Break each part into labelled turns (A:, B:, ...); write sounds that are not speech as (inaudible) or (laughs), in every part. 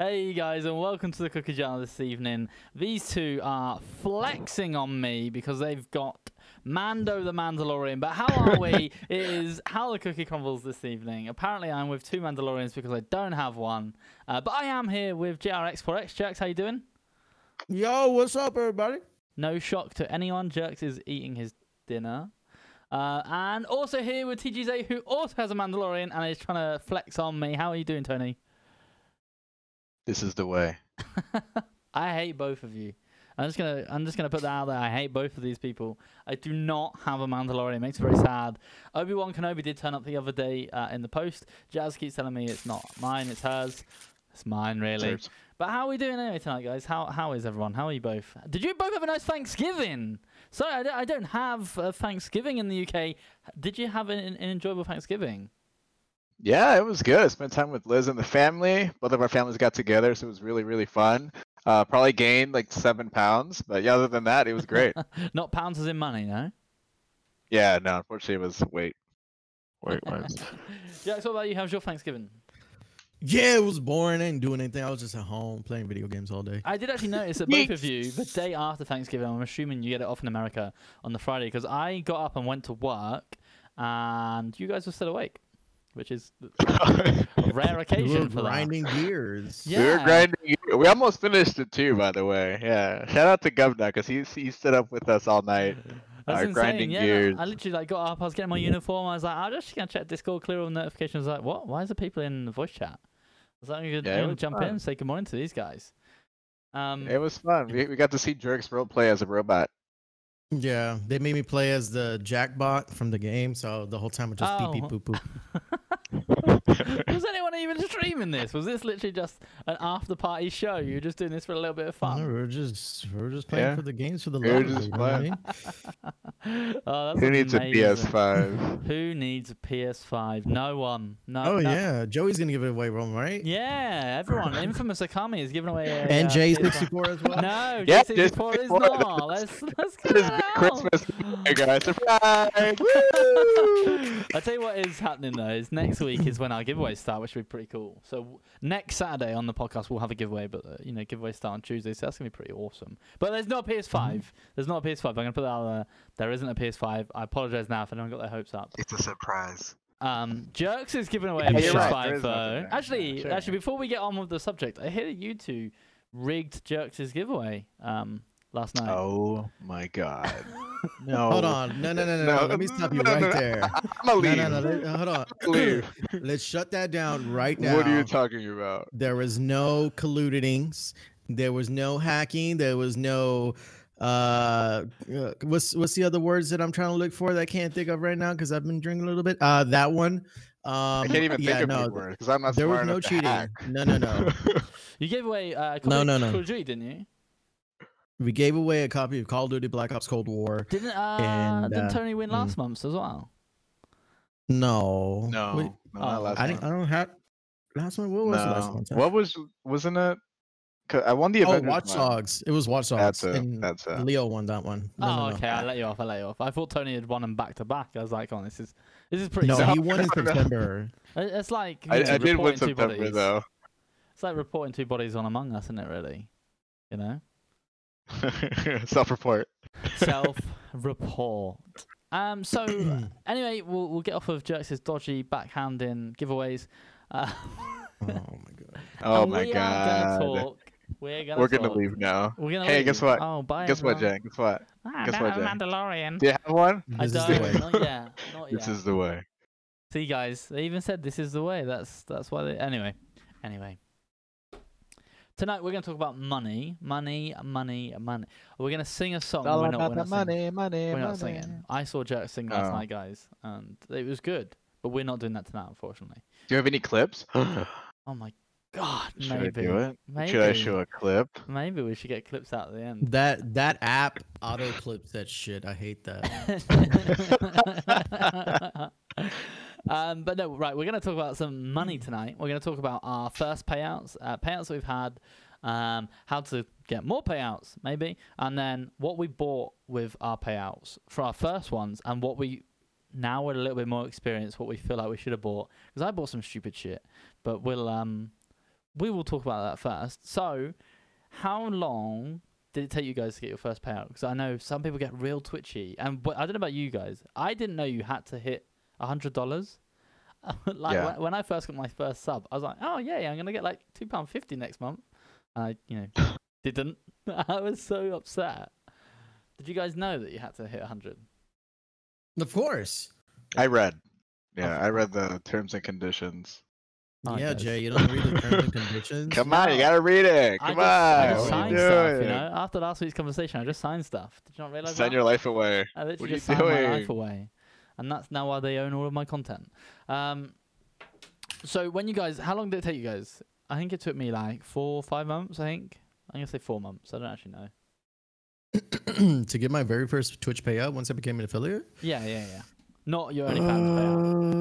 A: Hey guys, and welcome to the Cookie Jar this evening. These two are flexing on me because they've got Mando the Mandalorian. But how are we? (laughs) it is how the cookie crumbles this evening. Apparently, I'm with two Mandalorians because I don't have one. Uh, but I am here with JRX4X. Jerks, how you doing?
B: Yo, what's up, everybody?
A: No shock to anyone. Jerks is eating his dinner. Uh, and also here with TGZ, who also has a Mandalorian and is trying to flex on me. How are you doing, Tony?
C: This is the way. (laughs)
A: I hate both of you. I'm just gonna I'm just gonna put that out there. I hate both of these people. I do not have a Mandalorian. It makes me very sad. Obi Wan Kenobi did turn up the other day uh, in the post. Jazz keeps telling me it's not mine, it's hers. It's mine, really.
C: Serves.
A: But how are we doing anyway tonight, guys? How how is everyone? How are you both? Did you both have a nice Thanksgiving? Sorry, I don't, I don't have a Thanksgiving in the UK. Did you have an, an enjoyable Thanksgiving?
C: Yeah, it was good. I Spent time with Liz and the family. Both of our families got together, so it was really, really fun. Uh, probably gained like seven pounds, but yeah, other than that, it was great. (laughs)
A: not pounds as in money, no?
C: yeah, no, unfortunately, it was weight. Weight (laughs) wise.
A: Jax, what about you? How's your Thanksgiving?
B: Yeah, it was boring. I didn't do anything. I was just at home playing video games all day.
A: I did actually notice that both of you, the day after Thanksgiving, I'm assuming you get it off in America on the Friday, because I got up and went to work, and you guys were still awake, which is (laughs) a rare
B: We (laughs) were
A: occasion for that.
B: grinding (laughs) gears.
A: Yeah.
C: We were grinding. We almost finished it too, by the way. Yeah. Shout out to Govna because he he stood up with us all night.
A: That's
C: Our
A: insane.
C: grinding
A: yeah,
C: gears.
A: I literally like got up, I was getting my uniform, I was like, I'm just gonna check Discord, clear all notifications. I was like, what? Why is the people in the voice chat? I was like, I'm
C: Yeah,
A: gonna
C: it was
A: jump in
C: fun.
A: and say good morning to these guys. Um,
C: It was fun. We, we got to see Jerks role play as a robot.
B: Yeah, they made me play as the Jackbot from the game, so the whole time I just beep beep
A: Oh.
B: boop boop. (laughs)
A: was anyone even streaming this? Was this literally just an after party show? You were just doing this for a little bit of
B: No,
A: fun.
B: we were just we were just playing
C: Yeah.
B: for the games for the
C: We
B: love. of it,
C: just
B: you know I
C: playing.
B: mean? (laughs)
A: oh, that's
C: Who needs a. PS5?
A: Who needs a PS5? No one. No.
B: Oh
A: no-
B: yeah, Joey's gonna give it away, Rome, right?
A: Yeah, everyone. (laughs) Infamous Akami is giving away a.
B: And
A: uh,
B: J64 as well.
A: No,
C: Yeah,
A: J64 is
C: J64.
A: not. Let's let's get
C: It's
A: it out.
C: Christmas. Hey guys, surprise! Woo!
A: I tell you what is happening though is next week is when our giveaways start, which would be pretty cool. So w- next Saturday on the podcast we'll have a giveaway, but uh, you know giveaways start on Tuesday, so that's gonna be pretty awesome. But there's no PS5. There's not a PS5. I'm gonna put that out there. There isn't a PS5. I apologize now if anyone got their hopes up.
C: It's a surprise.
A: Um, Jerks is giving away a
C: Yeah,
A: PS5
C: there is
A: though.
C: nothing there.
A: Actually,
C: Sure.
A: actually, before we get on with the subject, I hear that you two rigged Jerks' giveaway um last night.
C: Oh my god. (laughs) No.
B: Hold on, no, no, no, no, no. Let me stop you
C: no,
B: right
C: no,
B: there. (laughs)
C: I'm gonna
B: No,
C: leave.
B: no, no. let- hold on.
C: Leave. (clears throat)
B: Let's shut that down right now.
C: What are you talking about?
B: There was no colludings. There was no hacking. There was no uh uh, what's what's the other words that I'm trying to look for that I can't think of right now because I've been drinking a little bit. Uh that one. Um
C: I can't even
B: yeah,
C: think of
B: no,
C: any words because I'm not
B: there was no cheating. No, no, no. (laughs)
A: You gave away uh, Call
B: No, no, no.
A: Call of Duty, didn't you?
B: We gave away a copy of Call of Duty Black Ops Cold War.
A: Didn't uh,
B: And,
A: didn't
B: uh,
A: Tony win last
B: mm.
A: month as well?
B: No.
C: no,
B: Wait,
C: no,
A: Oh,
C: not last
B: I
C: month.
B: I don't have last month. What was the last
C: No.
B: one?
C: What was wasn't it? I won the
B: Oh,
C: Avengers
B: Watch. Dogs. It was Watch Dogs.
C: That's it.
B: and
C: That's it.
B: Leo won that one. No,
A: oh,
B: no, no.
A: okay. I let you off. I let you off. I thought Tony had won them back to back. I was like, "Oh, this is this is pretty."
B: No,
A: simple.
B: he won in
C: No, (laughs) no.
B: September.
A: It's like
C: I,
A: know,
C: I did win
A: reporting two
C: September
A: bodies.
C: though.
A: It's like reporting two bodies on Among Us, isn't it? Really, you know, (laughs)
C: Self-report.
A: self-report. Um. So (clears throat) anyway, we'll we'll get off of Jerks' dodgy backhanding giveaways. Uh,
B: Oh my (laughs) god.
C: Oh
A: and
C: my
A: we Are
C: god.
A: gonna talk. We're gonna.
C: We're gonna
A: talk.
C: leave now.
A: We're gonna
C: Hey,
A: leave.
C: guess what?
A: Oh, bye.
C: Guess what,
A: everyone.
C: Jen? Guess what?
A: Ah,
C: Guess what,
A: I'm Mandalorian.
C: Do you have one?
A: I
B: This is
A: don't.
B: way.
A: Not yet. Not yet.
C: This is the way.
A: See, guys, they even said this is the way. That's that's why they. Anyway, anyway. Tonight we're going to talk about money, money, money, money. We're going to sing a song.
C: All
A: we're not,
C: about
A: we're
C: the
A: not singing.
C: money, money,
A: We're
C: money.
A: not singing. I saw Jerk sing last
C: Oh.
A: night, guys, and it was good. But we're not doing that tonight, unfortunately.
C: Do you have any clips? (gasps)
A: Oh my god,
C: Should
A: maybe.
C: I do it?
A: Maybe.
C: Should I show a clip?
A: Maybe we should get clips out at the end.
B: That that app auto clips that shit. I hate that. (laughs) (laughs) (laughs)
A: um, but no, right. We're going to talk about some money tonight. We're going to talk about our first payouts, uh, payouts we've had, um, how to get more payouts, maybe, and then what we bought with our payouts for our first ones, and what we now with a little bit more experience, what we feel like we should have bought. Because I bought some stupid shit, but we'll um, we will talk about that first. So, how long did it take you guys to get your first payout? Because I know some people get real twitchy, and I don't know about you guys. I didn't know you had to hit hundred dollars. (laughs) like
C: Yeah.
A: when, when I first got my first sub, I was like, "Oh yeah, I'm gonna get like two pound fifty next month." And I, you know, (laughs) didn't. (laughs) I was so upset. Did you guys know that you had to hit a hundred?
B: Of course.
C: I read. Oh, yeah, I read the terms and conditions.
A: Oh,
B: yeah,
A: guys.
B: Jay, you don't read the terms and conditions.
C: Come on, you gotta read it.
A: I
C: Come
A: just, I
C: on.
A: just
C: What are
A: signed
C: you
A: stuff,
C: doing?
A: you know. After last week's conversation, I just signed stuff. Did you not realize
C: Send
A: that?
C: your life away.
A: I literally
C: What are you
A: just signed my life
C: doing?
A: away, and that's now why they own all of my content. Um, so when you guys, how long did it take you guys? I think it took me like four, five months. I think I'm gonna say four months. I don't actually know. (clears throat)
B: to get my very first Twitch payout once I became an affiliate.
A: Yeah, yeah, yeah. Not your OnlyFans payout.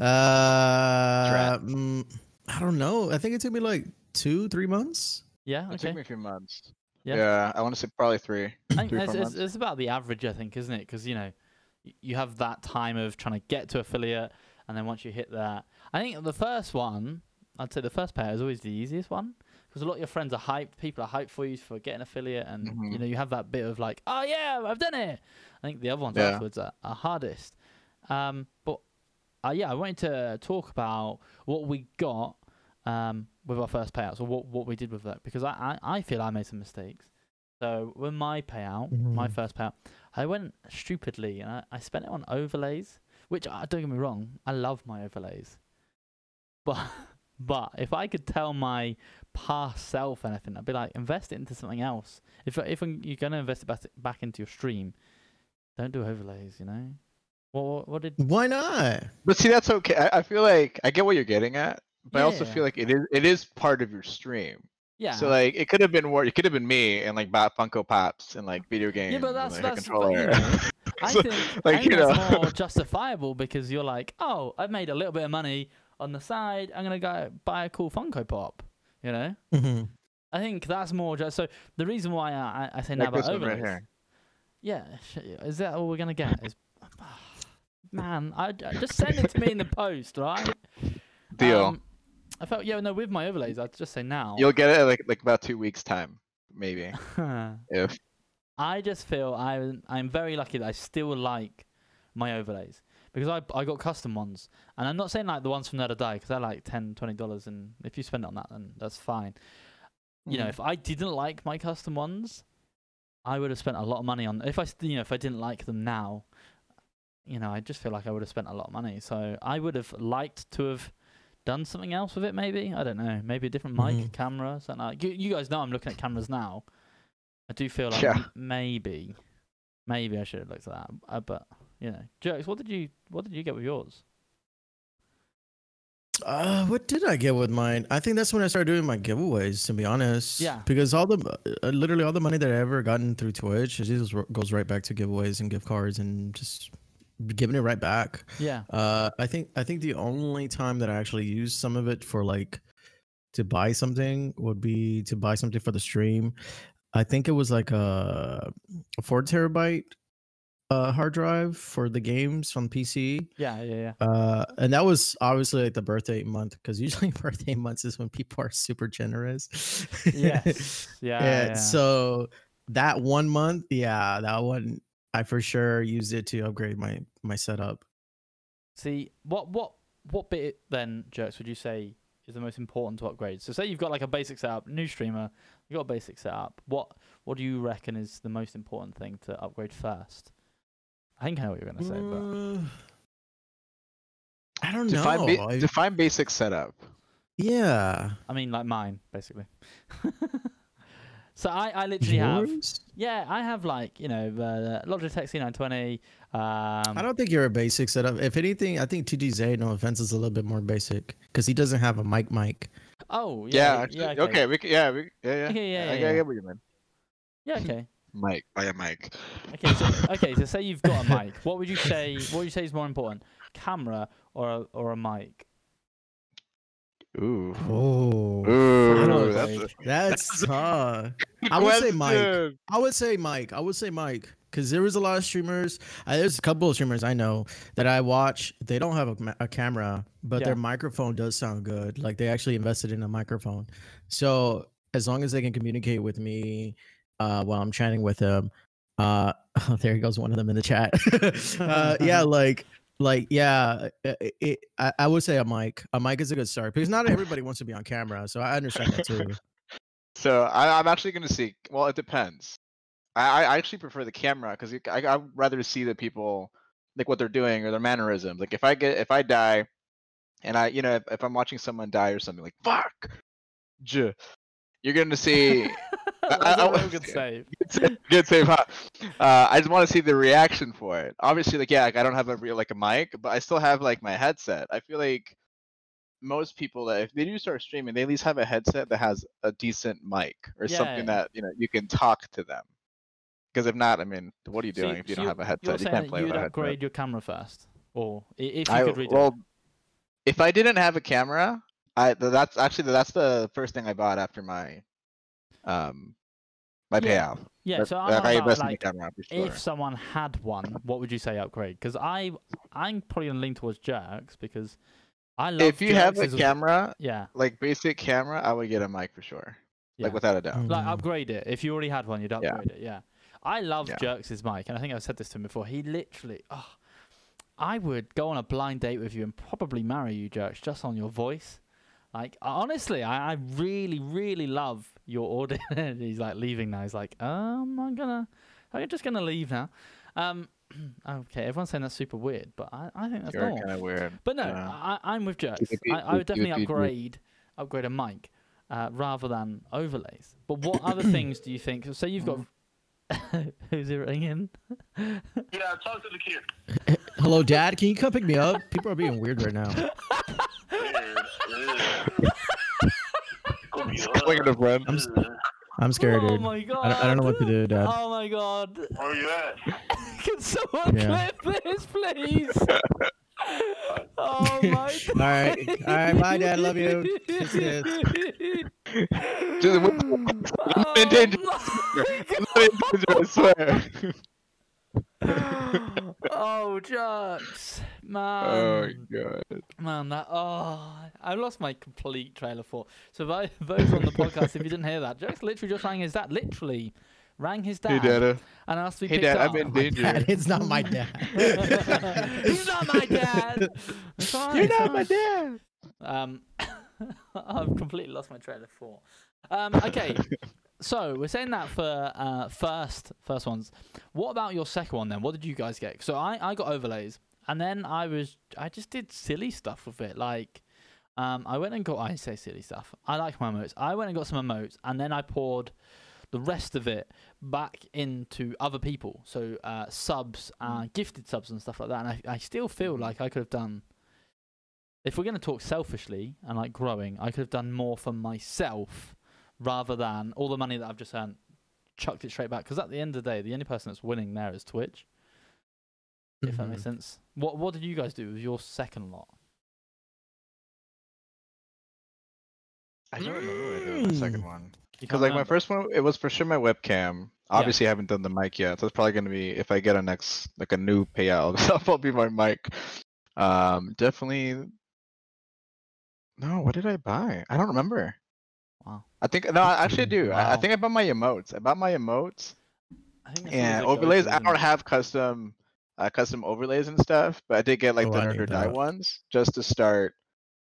B: Uh, (laughs) uh, mm, I don't know. I think it took me like two, three months.
A: Yeah,
C: It took me a few months.
A: Yeah.
C: Yeah, I want to say probably three. Three,
A: it's, it's, it's about the average, I think, isn't it? Because you know, you have that time of trying to get to affiliate, and then once you hit that, I think the first one, I'd say the first pair is always the easiest one because a lot of your friends are hyped. People are hyped for you for getting affiliate, and you
C: Mhm.
A: know you have that bit of like, oh yeah, I've done it. I think the other ones
C: Yeah.
A: afterwards are, are hardest. Um, but uh, yeah, I wanted to talk about what we got um, with our first payouts, or what what we did with that, because I, I, I feel I made some mistakes. So with my payout, my
B: Mhm.
A: first payout, I went stupidly and I, I spent it on overlays, which uh, don't get me wrong, I love my overlays. But (laughs) but if I could tell my past self anything, I'd be like, invest it into something else. If if you're gonna invest it back back into your stream, don't do overlays. You know. What what, what did?
B: Why not?
C: But see, that's okay. I, I feel like I get what you're getting at, but I also
A: Yeah.
C: feel like it is it is part of your stream.
A: Yeah.
C: So like it could have been more. It could have been me and like bought Funko Pops and like video games.
A: yeah, but
C: and, like, a
A: that's but, you
C: controller.
A: know, (laughs) I
C: So,
A: think,
C: like,
A: I think
C: you
A: that's
C: know.
A: more (laughs) justifiable because you're like, oh, I've made a little bit of money on the side. I'm gonna go buy a cool Funko Pop. You know,
B: Mhm.
A: I think that's more just so. The reason why I, I- I say now
C: Like
A: about
C: this one right here.
A: yeah, is that all we're gonna get? Is (sighs) man, I, I- just send it to me in the post, right?
C: Deal.
A: Um, I felt yeah, no, with my overlays, I'd just say now.
C: You'll get it in, like like about two weeks time, maybe. (laughs) If
A: I just feel I I'm very lucky that I still like my overlays because I I got custom ones, and I'm not saying like the ones from Nerd Die because they're like 10 20 dollars, and if you spend it on that, then that's fine. You know,
C: Mhm.
A: if I didn't like my custom ones, I would have spent a lot of money on. If I you know if I didn't like them now, you know, I just feel like I would have spent a lot of money. So I would have liked to have done something else with it. Maybe I don't know. Maybe a different mic,
B: Mhm.
A: camera, something like. You, you guys know I'm looking at cameras now. I do feel like
C: Yeah.
A: maybe, maybe I should have looked at that. Uh, but you know, jokes. What did you What did you get with yours?
B: Uh, what did I get with mine? I think that's when I started doing my giveaways. To be honest,
A: Yeah.
B: Because all the uh, literally all the money that I ever gotten through Twitch, it just goes right back to giveaways and gift cards and just giving it right back.
A: Yeah.
B: Uh, I think I think the only time that I actually used some of it for like to buy something would be to buy something for the stream. I think it was like a, a four terabyte uh, hard drive for the games on PC.
A: Yeah. Yeah. Yeah.
B: Uh, and that was obviously like the birthday month because usually (laughs) birthday months is when people are super generous.
A: Yes. (laughs) Yeah.
B: yeah.
A: yeah.
B: So that one month, yeah, that one I for sure used it to upgrade my my setup.
A: See, what what what bit then, Jerks, would you say is the most important to upgrade? So say you've got like a basic setup, new streamer, you've got a basic setup. What what do you reckon is the most important thing to upgrade first? I think I know what you're gonna say, but
B: Uh, I don't
C: define
B: know.
C: ba-
B: I-
C: define basic setup.
B: yeah.
A: I mean like mine, basically. (laughs) so I, I literally have
B: Yours?
A: yeah, I have like, you know, uh, Logitech C920, um
B: I don't think you're a basic setup. If anything, I think TGZ, no offense, is a little bit more basic because he doesn't have a mic mic.
A: Oh,
C: Yeah,
A: yeah.
C: actually,
A: yeah,
C: okay. we c yeah, we, yeah, yeah. (laughs)
A: Okay, yeah,
C: I,
A: yeah,
C: get- I
A: yeah.
C: get what you mean.
A: Yeah, okay. (laughs)
C: Mic, buy a mic.
A: Okay, so okay, so say you've got a mic. What would you say? What would you say is more important, camera or a, or a mic?
C: Ooh.
B: Oh,
C: Ooh, that's
A: like-
C: a
B: that's
C: a (laughs)
B: uh, (laughs) I would say mic. I would say mic. I would say mic. because there was a lot of streamers. Uh, there's a couple of streamers I know that I watch. They don't have a, a camera, but
A: Yeah.
B: their microphone does sound good. Like they actually invested in a microphone. So as long as they can communicate with me uh, while I'm chatting with them, uh, (laughs) there goes one of them in the chat. uh, yeah, like like yeah, uh, it, it, I, I would say a mic. A mic is a good start because not everybody wants to be on camera. So I understand that too. (laughs)
C: So I, I'm actually going to see. Well, it depends. I, I actually prefer the camera because I I'd rather see the people like what they're doing or their mannerisms. Like if I get if I die, and I you know if, if I'm watching someone die or something like fuck, you're gonna see. (laughs)
A: That's
C: I- I-
A: real good save. (laughs)
C: good save, good save, huh? Uh, I just want to see the reaction for it. Obviously, like yeah, like, I don't have a real like a mic, but I still have like my headset. I feel like most people that if they do start streaming, they at least have a headset that has a decent mic or
A: Yeah,
C: something
A: yeah.
C: that you know you can talk to them. Because if not, I mean, what are you
A: So
C: doing if you
A: so
C: don't have a headset? You can't play with a headset.
A: upgrade your camera first, or if you
C: I,
A: could redo it.
C: well, if I didn't have a camera, I that's actually that's the first thing I bought after my um my
A: Yeah,
C: payout.
A: Yeah,
C: But,
A: so I'm
C: like,
A: about,
C: invest in the
A: like
C: camera sure.
A: if someone had one, what would you say upgrade? Because I I'm probably gonna lean towards jerks because I love.
C: if you have a
A: Jerks as
C: camera,
A: yeah,
C: like basic camera, I would get a mic for sure.
A: yeah.
C: Like without a doubt.
A: like
B: Mm.
A: upgrade it. If you already had one, you'd upgrade it. Yeah, I love
C: Yeah.
A: Jerks' mic, and I think I've said this to him before. He literally, oh, I would go on a blind date with you and probably marry you, Jerks, just on your voice. Like honestly, I, I really, really love your audio. (laughs) He's like leaving now. He's like, um, I'm gonna, I'm just gonna leave now. Um, (clears throat) okay, everyone's saying that's super weird, but I, I think that's
C: You're
A: normal.
C: kind of weird.
A: But no,
C: yeah.
A: I, I'm with jerks. I, I would definitely upgrade upgrade a mic uh, rather than overlays. But what (coughs) other things do you think? So you've got (laughs) who's it ringing? (laughs)
D: Yeah, talk to the kid. (coughs)
B: Hello, Dad. Can you come pick me up? People are being weird right now.
D: Weird. Ugh. Go be
C: Calling it a friend.
B: I'm s- I'm scared,
A: oh
B: dude.
A: my god!
B: I don't, I don't know what to do, Dad.
A: Oh my god!
D: Where are you at?
A: Can someone
B: Yeah.
A: clip this, please? (laughs) oh my! (laughs)
B: All right, all right. Bye, Dad. Love you. Kiss, kiss.
C: Just-
A: oh
C: in danger.
A: my
C: I swear. (laughs) (laughs)
A: oh, jerks, man.
C: oh god.
A: Man, that oh, I lost my complete trail of thought. So, if I, (laughs) those on the podcast, if you didn't hear that, Jax literally just rang his dad. Literally, rang his
C: Hey
A: dad
C: Dada.
A: and asked to be
C: Hey
A: picked
C: Dad,
A: up.
C: I'm in
B: My
C: danger.
B: dad, it's not my dad. (laughs)
A: He's not my dad. It's
C: You're
A: it's
C: not my dad.
A: Um, I've completely lost my trail of thought. Um, okay, so we're saying that for uh, first first ones. What about your second one then? What did you guys get? So I, I got overlays, and then I was I just did silly stuff with it. Like, um, I went and got I say silly stuff. I like my emotes. I went and got some emotes, and then I poured the rest of it back into other people. So uh, subs, uh, gifted subs, and stuff like that. And I, I still feel like I could have done. If we're going to talk selfishly and like growing, I could have done more for myself rather than all the money that I've just earned, chucked it straight back. Because at the end of the day, the only person that's winning there is Twitch. If that makes
B: Mhm.
A: sense. What What did you guys do with your second lot?
C: I don't remember what I did with the second
B: Mm.
C: one. Because
A: can't
C: like my first one, it was for sure my webcam. Obviously, I haven't done the mic yet, so it's probably gonna be if I get a next like a new payout, (laughs) that'll probably be my mic. Um, definitely. No, what did I buy? I don't remember.
A: Wow.
C: I think no, I actually do. I, I think I bought my emotes. I bought my emotes
A: I think that's always
C: and
A: a
C: overlays. I don't have custom, uh, custom overlays and stuff, but I did get like
B: Oh,
C: the
B: I
C: nerd
B: need
C: or die
B: that.
C: ones just to start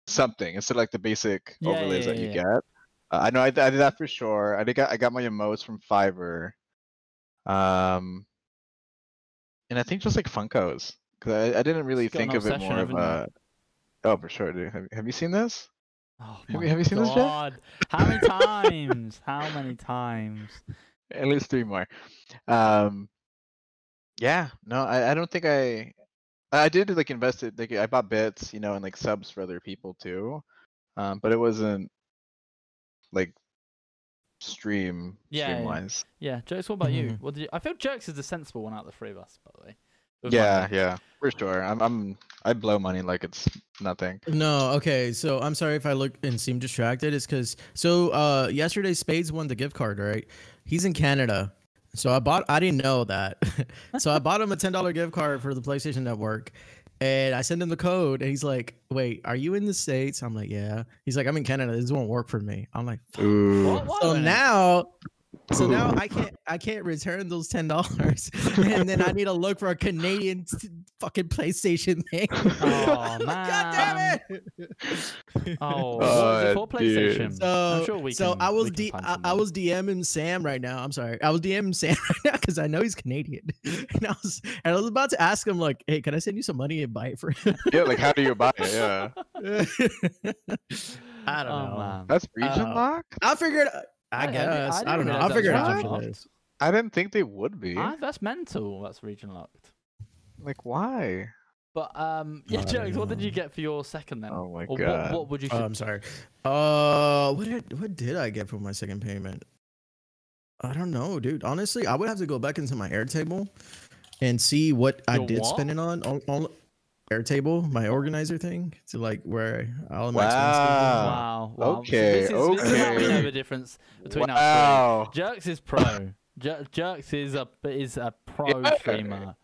C: something instead of like the basic
A: Yeah,
C: overlays
A: yeah,
C: that you
A: yeah.
C: get. Uh, I know I did that for sure. I did got I got my emotes from Fiverr, um, and I think just like Funkos because I, I didn't really
A: It's got an
C: think of it more of
A: haven't you?
C: a. Oh, for sure, dude. Have, have you seen this?
A: Oh
C: Have you-
A: my
C: have you seen this, Jeff?
A: How many times? How many times? (laughs)
C: At least three more. Um, yeah, no, I, I don't think I. I did like invested like I bought bits, you know, and like subs for other people too, um, but it wasn't like stream
A: Yeah,
C: stream
A: yeah.
C: wise.
A: Yeah, Jokes. What about you?
B: Mhm.
A: What did you? I feel Jerks is the sensible one out of the three of us, by the way. With
C: Yeah,
A: money.
C: yeah, for sure. I'm I'm I blow money like it's nothing.
B: No, okay. So I'm sorry if I look and seem distracted. It's because so uh yesterday Spades won the gift card, right? He's in Canada. So I bought. I didn't know that. (laughs) so I bought him a ten dollar gift card for the PlayStation Network, and I send him the code. And he's like, "Wait, are you in the states?" I'm like, "Yeah." He's like, "I'm in Canada. This won't work for me." I'm like,
C: Ooh.
A: What- what
B: so now so now i can't i can't return those ten dollars and then i need to look for a canadian s- fucking playstation thing
A: Oh, (laughs)
B: god damn it
A: Oh, (laughs) what was it for
C: dude.
A: PlayStation?
B: so
A: I'm sure we
B: so
A: can-
B: i was
A: we can
B: D,
A: find
B: I, I
A: someone.
B: was dming sam right now i'm sorry i was dming sam (laughs) right now because i know he's canadian and i was and i was about to ask him like hey can i send you some money and buy it for him
C: Yeah, like how do you buy it? Yeah.
B: i don't
A: oh,
B: know
A: Man.
C: That's region
B: Uh,
C: lock?
B: i'll figure it I
A: I- I-
B: guess.
A: I
B: I, don't know. I'll figure it out
A: locked.
C: I didn't think they would be.
A: Ah, that's mental. That's region locked.
C: Like why?
A: But um, (laughs) yeah,
B: I
A: jokes. What did you get for your second then?
C: Oh my
A: or
C: god.
A: What, what would you?
B: Oh, I'm sorry. Uh, what did what did I get for my second payment? I don't know, dude. Honestly, I would have to go back into my Airtable and see what I did
A: what?
B: spend it on. on, on Airtable, my organizer thing, to like where all of my expenses.
C: Wow.
A: Wow. wow.
C: Okay,
A: So this is, this is how we know
C: okay.
A: the difference between us
C: wow.
A: three. Jerks is pro. Jer- Jerks is a is a pro
C: Yeah.
A: streamer.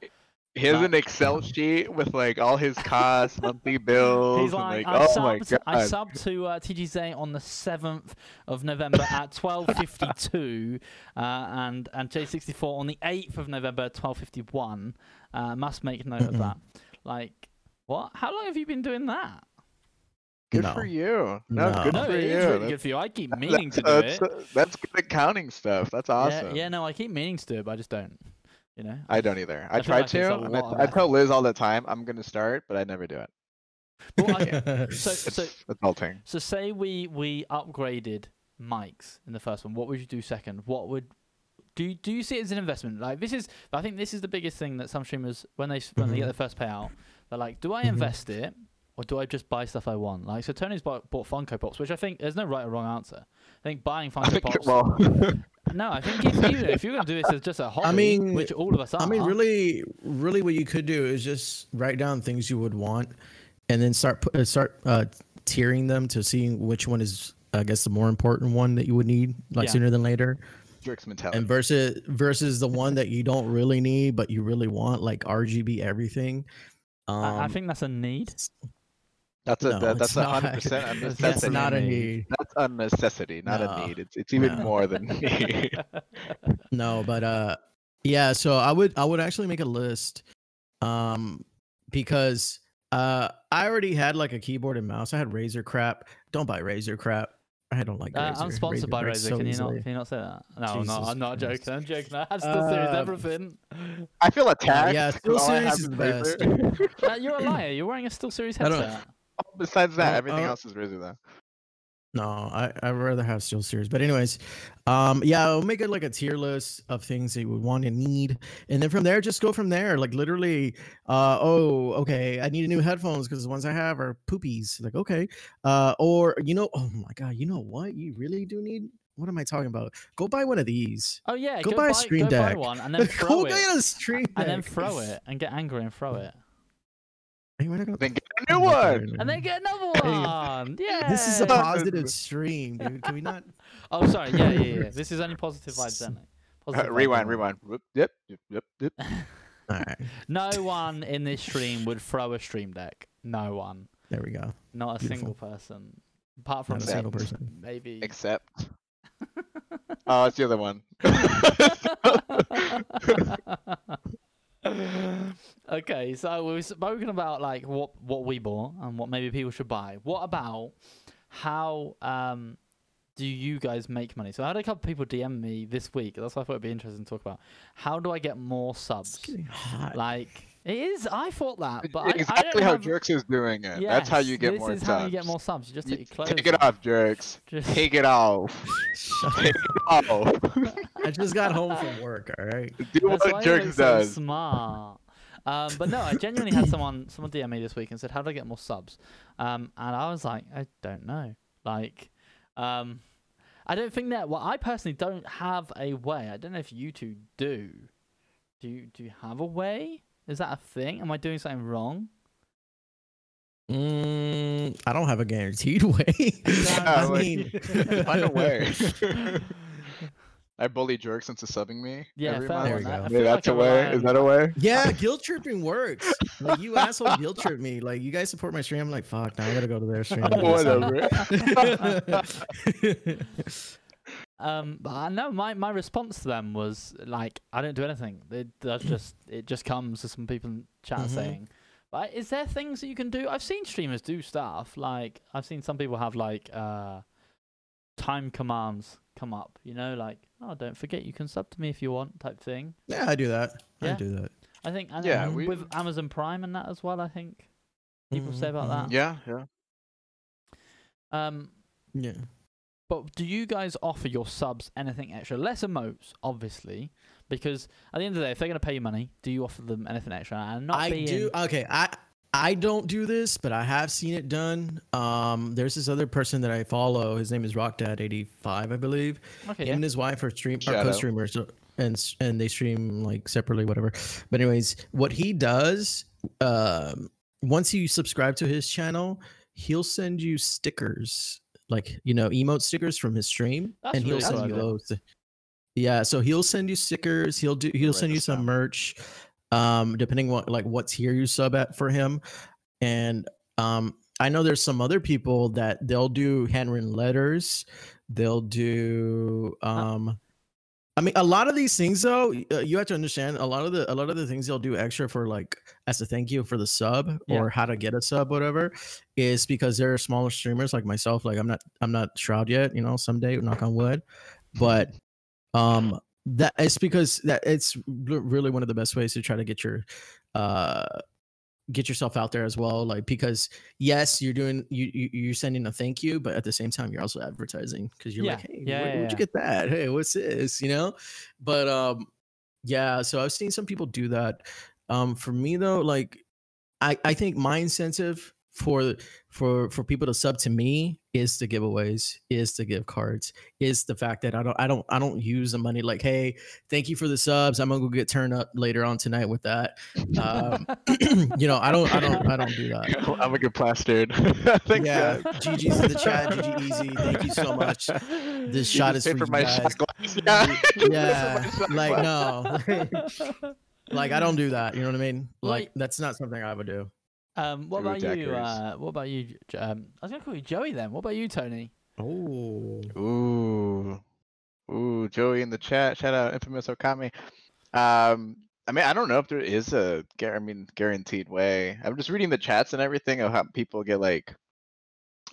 C: He has an Excel sheet with like all his costs, monthly (laughs) bills,
A: He's
C: and
A: like,
C: like,
A: I
C: oh my
A: subbed,
C: god.
A: I subbed to uh, TGZ on the seventh of November at (laughs) twelve fifty two, uh, and and J64 on the eighth of November at twelve fifty one. Uh, must make note of that. Like, what? How long have you been doing that?
C: Good
B: No.
C: for you. No,
B: No.
C: good
A: no,
C: for
A: it
C: you.
A: is really
C: That's-
A: good for you. I keep (laughs) meaning to do
C: that's,
A: it.
C: that's good accounting stuff. That's awesome.
A: Yeah, yeah, no, I keep meaning to do it, but I just don't. You know.
C: I don't either. I,
A: I feel
C: tried
A: like
C: to. and I,
A: lot
C: I tell. Liz all the time, I'm gonna start, but I never do it.
A: Well, I- (laughs) so,
C: It's
A: so,
C: adulting.
A: so say we we upgraded mics in the first one. What would you do second? What would do? You, do you see it as an investment? Like this is, I think this is the biggest thing that some streamers when they s- when they get
B: Mhm.
A: their first payout, they're like, do I
B: Mhm.
A: invest it or do I just buy stuff I want? Like so, Tony's bought, bought Funko Pops, which I think there's no right or wrong answer. I think buying
C: I
A: Funko
C: think,
A: Pops.
C: well, (laughs)
A: no, I think if you if you're gonna do this as just a hobby,
B: mean-
A: which all of us are.
B: I mean, really, really, what you could do is just write down things you would want, and then start pu- uh, start uh, tiering them to see which one is, I guess, the more important one that you would need, like
A: Yeah.
B: sooner than later,
C: jerks mentality.
B: and versus versus the one that you don't really need but you really want, like RGB everything. Um,
A: I, I think that's a need.
C: That's a
B: no,
C: that, that's a hundred percent a (laughs)
A: That's
B: that's not a
A: need.
B: need.
C: That's a necessity, not
B: No,
C: a need. It's it's even
B: no.
C: more than need. (laughs)
B: No, but uh yeah, so I would I would actually make a list um because uh I already had like a keyboard and mouse. I had Razer crap. Don't buy Razer crap. I don't like
A: Uh, I'm sponsored by
B: breaks
A: Razer.
B: so
A: can you not? Can you not say that? No, I'm not.
B: Jesus
A: I'm not
B: Christ.
A: joking. I'm joking. I had Steel Series
B: Um,
A: everything.
C: I feel attacked.
B: yeah,
C: 'cause
B: Steel Series is
C: is
B: the
C: Razer.
A: Uh, you're a liar. You're wearing a Steel Series headset. (laughs)
C: Besides that,
B: Uh,
C: everything
B: uh,
C: else is Razer though.
B: No, I I'd rather have Steel Series. But anyways, um, yeah, I'll make it like a tier list of things that you would want and need, and then from there, just go from there. Like literally, uh, oh, okay, I need a new headphones because the ones I have are poopies. Like okay, uh, or you know, oh my god, you know what? You really do need. What am I talking about? Go buy one of these.
A: Oh yeah,
B: Go
A: go,
B: buy a
A: buy, go buy
B: Deck.
A: one and then (laughs)
B: Go
A: it,
B: get a stream
A: and then throw it (laughs) and get angry and throw it,
B: Hey, we're not
C: Then get a new one.
A: and then get another
B: Hey,
A: one. Yeah.
B: This is a (laughs) positive stream, dude. Can we not? (laughs)
A: Oh, sorry. Yeah, yeah, yeah. This is only positive vibes only.
C: Uh,
A: Positive vibes
C: rewind,
A: only.
C: rewind. Yep, yep, yep, yep. (laughs)
B: All right,
A: No one in this stream would throw a stream deck. No one.
B: there we go.
A: Not a
B: Beautiful.
A: single person. Apart from
B: Not a
A: me,
B: single person.
A: Maybe.
C: Except. Oh, it's the other one.
A: Okay, so we've spoken about like what what we bought and what maybe people should buy. What about how um do you guys make money? So I had a couple people DM me this week. That's why I thought it'd be interesting to talk about. How do I get more subs?
B: getting hot.
A: Like it is. I thought that, but I- I,
C: exactly
A: don't
C: how
A: have-
C: Jerks is doing it. That's how you
A: Yes,
C: get
A: this
C: more
A: is
C: subs.
A: how you get more subs. You just
C: You-
A: take your clothes.
C: Take it off, Jerks. (laughs)
A: Just-
C: Take it off. (laughs)
B: Shut
C: Take it off.
B: I just got home from work. All right.
C: Do
A: That's why
C: what Jerks
A: look so
C: does.
A: smart. Um, but no, I genuinely had someone someone DM me this week and said, "How do I get more subs?" Um, and I was like, "I don't know." Like, um, I don't think that. Well, I personally don't have a way. I don't know if you two do. Do you do you have a way? Is that a thing? Am I doing something wrong?
B: Mm, I don't have a guaranteed (laughs) way.
C: Yeah,
B: I
C: like,
B: mean, (laughs)
C: Find a way. (laughs) I bully jerks into subbing me.
A: Yeah,
C: every month.
B: There
A: one.
B: go.
A: I
C: Maybe that's
A: like
C: a
A: I
C: way.
A: rely
C: Is that a way?
B: Yeah, (laughs) guilt tripping works. Like you asshole guilt trip me. Like you guys support my stream. I'm like, fuck, now I gotta go to their stream. (laughs)
C: Whatever. (laughs)
A: Um, but I know my, my response to them was like, I don't do anything. It does just it just comes to some people in chat
B: Mhm.
A: saying. But is there things that you can do? I've seen streamers do stuff like I've seen some people have like uh time commands come up. You know, like oh, don't forget you can sub to me if you want type thing.
B: yeah, I do that.
A: Yeah.
B: I do that.
A: I think and
C: Yeah,
A: then
C: we-
A: with Amazon Prime and that as well. I think people say
B: Mhm,
A: about
B: mhm.
A: that.
C: yeah, yeah.
A: Um,
B: Yeah.
A: But do you guys offer your subs anything extra? Less emotes, obviously, because at the end of the day, if they're going to pay you money, do you offer them anything extra? And not
B: I
A: being,
B: do. Okay, I I don't do this, but I have seen it done. Um, there's this other person that I follow. His name is RockDad85, I believe.
A: Okay,
B: Him
A: yeah.
B: and his wife are stream are
C: Shout out.
B: co-streamers, so- and and they stream like separately, whatever. But anyways, what he does, um, once you subscribe to his channel, he'll send you stickers, like you know, emote stickers from his stream,
A: That's
B: and he'll send you those. Yeah, so he'll send you stickers. He'll do. He'll send you some
C: down.
B: merch, um, depending what like what tier you sub at for him, and um, I know there's some other people that they'll do handwritten letters. They'll do um. I mean, a lot of these things, though, uh, you have to understand. A lot of the, a lot of the things they'll do extra for, like, as a thank you for the sub
A: Yeah.
B: or how to get a sub, whatever, is because they're smaller streamers like myself. Like, I'm not, I'm not shroud yet. You know, someday, knock on wood. But um, that it's because that it's really one of the best ways to try to get your, uh, get yourself out there as well. Like, because yes, you're doing, you, you you're sending a thank you, but at the same time, you're also advertising because you're
A: Yeah.
B: like, hey,
A: Yeah,
B: where,
A: yeah,
B: where'd
A: yeah.
B: you get that? Hey, what's this? You know, but um, yeah. So I've seen some people do that. Um, for me though, like, I I think my incentive for for for people to sub to me is the giveaways is the give cards is the fact that i don't i don't i don't use the money like hey thank you for the subs i'm gonna go get turned up later on tonight with that um (laughs) (clears throat) you know i don't i don't i don't do that (laughs)
C: I'm gonna get plastered. (laughs)
B: Yeah
C: guys.
B: gg's in the chat gg easy thank you so much this
C: You
B: shot is for,
C: for
B: you
C: my
B: guys.
C: shot glass. Yeah,
B: yeah
C: shot
B: like
C: glass.
B: no like i don't do that you know what i mean like that's not something i would do
A: Um, what about you? Uh, what about you? Um, I was gonna call you Joey then. What about you, Tony?
B: oh
C: Ooh, ooh, Joey in the chat. Shout out, infamous Okami. Um, I mean, I don't know if there is a, guar- mean, guaranteed way. I'm just reading the chats and everything of how people get like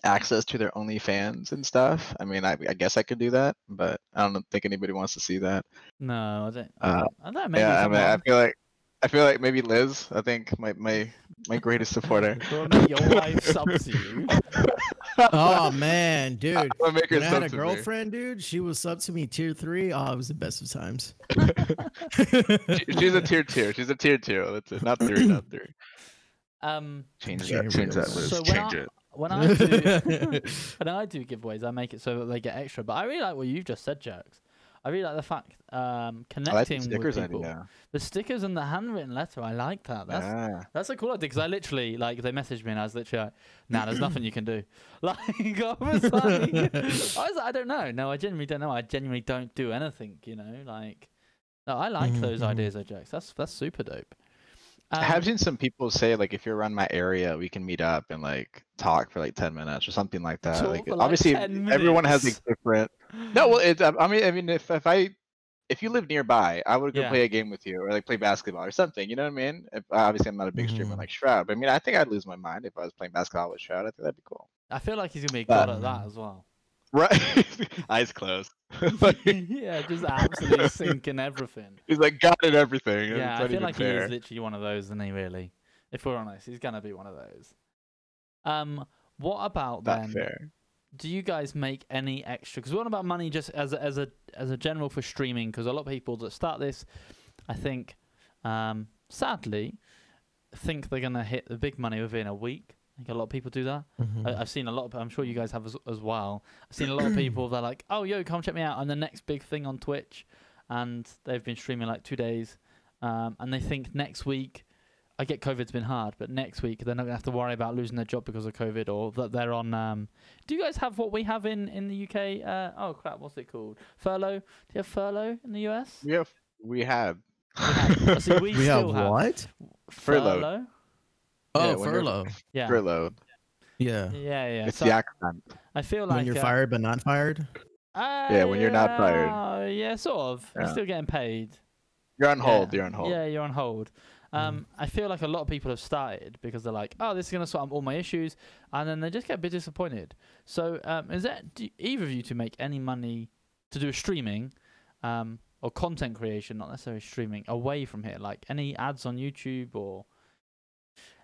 C: access to their OnlyFans and stuff. I mean, I, I guess I could do that, but I don't think anybody wants to see that.
A: No, I don't.
C: Uh,
A: I don't know.
C: Yeah, I mean, I feel like, I feel like maybe Liz. I think my my my greatest supporter. (laughs)
A: Go your wife sub to you. (laughs)
B: oh man dude
C: I'm gonna make her
B: When I had a
C: to me.
B: girlfriend, dude, she was up to me tier three. Oh, it was the best of times. (laughs)
C: She- She's a tier two. She's a tier two. That's it. Not three. Not three.
A: Um,
C: Change that. Change that. Liz.
A: So when
C: Change
A: I-
C: it.
A: when I do when I do giveaways, I make it so that they get extra. But I really like what you've just said, Jerks. I really like the fact um,
C: I like the
A: connecting with people. The stickers and the handwritten letter, I like that. That's
C: Yeah.
A: That's a cool idea because I literally like they messaged me and I was literally like, "Nah, there's nothing you can do." (laughs) Like I was (laughs) like, I was like, I don't know. No, I genuinely don't know. I genuinely don't do anything. You know, like no, I like
B: Mhm,
A: those ideas, Ajax. That's that's super dope.
C: I
A: Um,
C: have seen some people say like if you're around my area, we can meet up and like talk for like ten minutes or something like that. Like
A: like,
C: obviously
A: 10
C: everyone has like different. (sighs) No, well, it's I mean I mean if if I if you live nearby, I would go
A: Yeah.
C: play a game with you or like play basketball or something. You know what I mean? If, obviously, I'm not a big streamer
B: Mhm.
C: like Shroud, but I mean I think I'd lose my mind if I was playing basketball with Shroud. I think that'd be cool.
A: I feel like he's gonna be
C: But-
A: good at that as well.
C: Right? (laughs) Eyes closed. (laughs) Like, (laughs)
A: yeah, just absolutely sinking everything.
C: he's like got it everything.
A: Yeah, I feel like he is literally one of those, isn't he? Really, if we're honest, he's gonna be one of those. Um, what about
C: Not
A: then?
C: fair.
A: do you guys make any extra? Because what about money just as a, as a as a general for streaming? Because a lot of people that start this, I think, um, sadly, think they're gonna hit the big money within a week. I think a lot of people do that.
B: Mm-hmm.
A: I, I've seen a lot of. I'm sure you guys have as, as well. I've seen a lot of people. They're like, "Oh, yo, come check me out!" on the next big thing on Twitch, and they've been streaming like two days, um, and they think next week I get COVID's been hard, but next week they're not gonna have to worry about losing their job because of COVID or that they're on. Um, do you guys have what we have in in the UK? Uh, oh crap, what's it called? Furlough. Do you have furlough in the US?
C: We have we have.
A: I see, we, (laughs)
B: We
A: still
B: have what?
C: Furlough.
A: Furlough.
B: Oh,
C: Yeah,
B: furlough.
A: Yeah.
C: Furlough.
B: Yeah.
A: Yeah, yeah.
C: It's
A: So
C: the acronym.
A: I feel like
B: when you're
A: uh,
B: fired but not fired.
C: Yeah, when you're not fired.
A: uh, Yeah, sort of. You're still getting paid.
C: You're on hold.
A: Yeah.
C: You're on hold.
A: Yeah, you're on hold. Um, I feel like a lot of people have started because they're like, "Oh, this is gonna sort out all my issues," and then they just get a bit disappointed. So, um, is that do either of you to make any money to do a streaming, um, or content creation, not necessarily streaming, away from here? Like any ads on YouTube or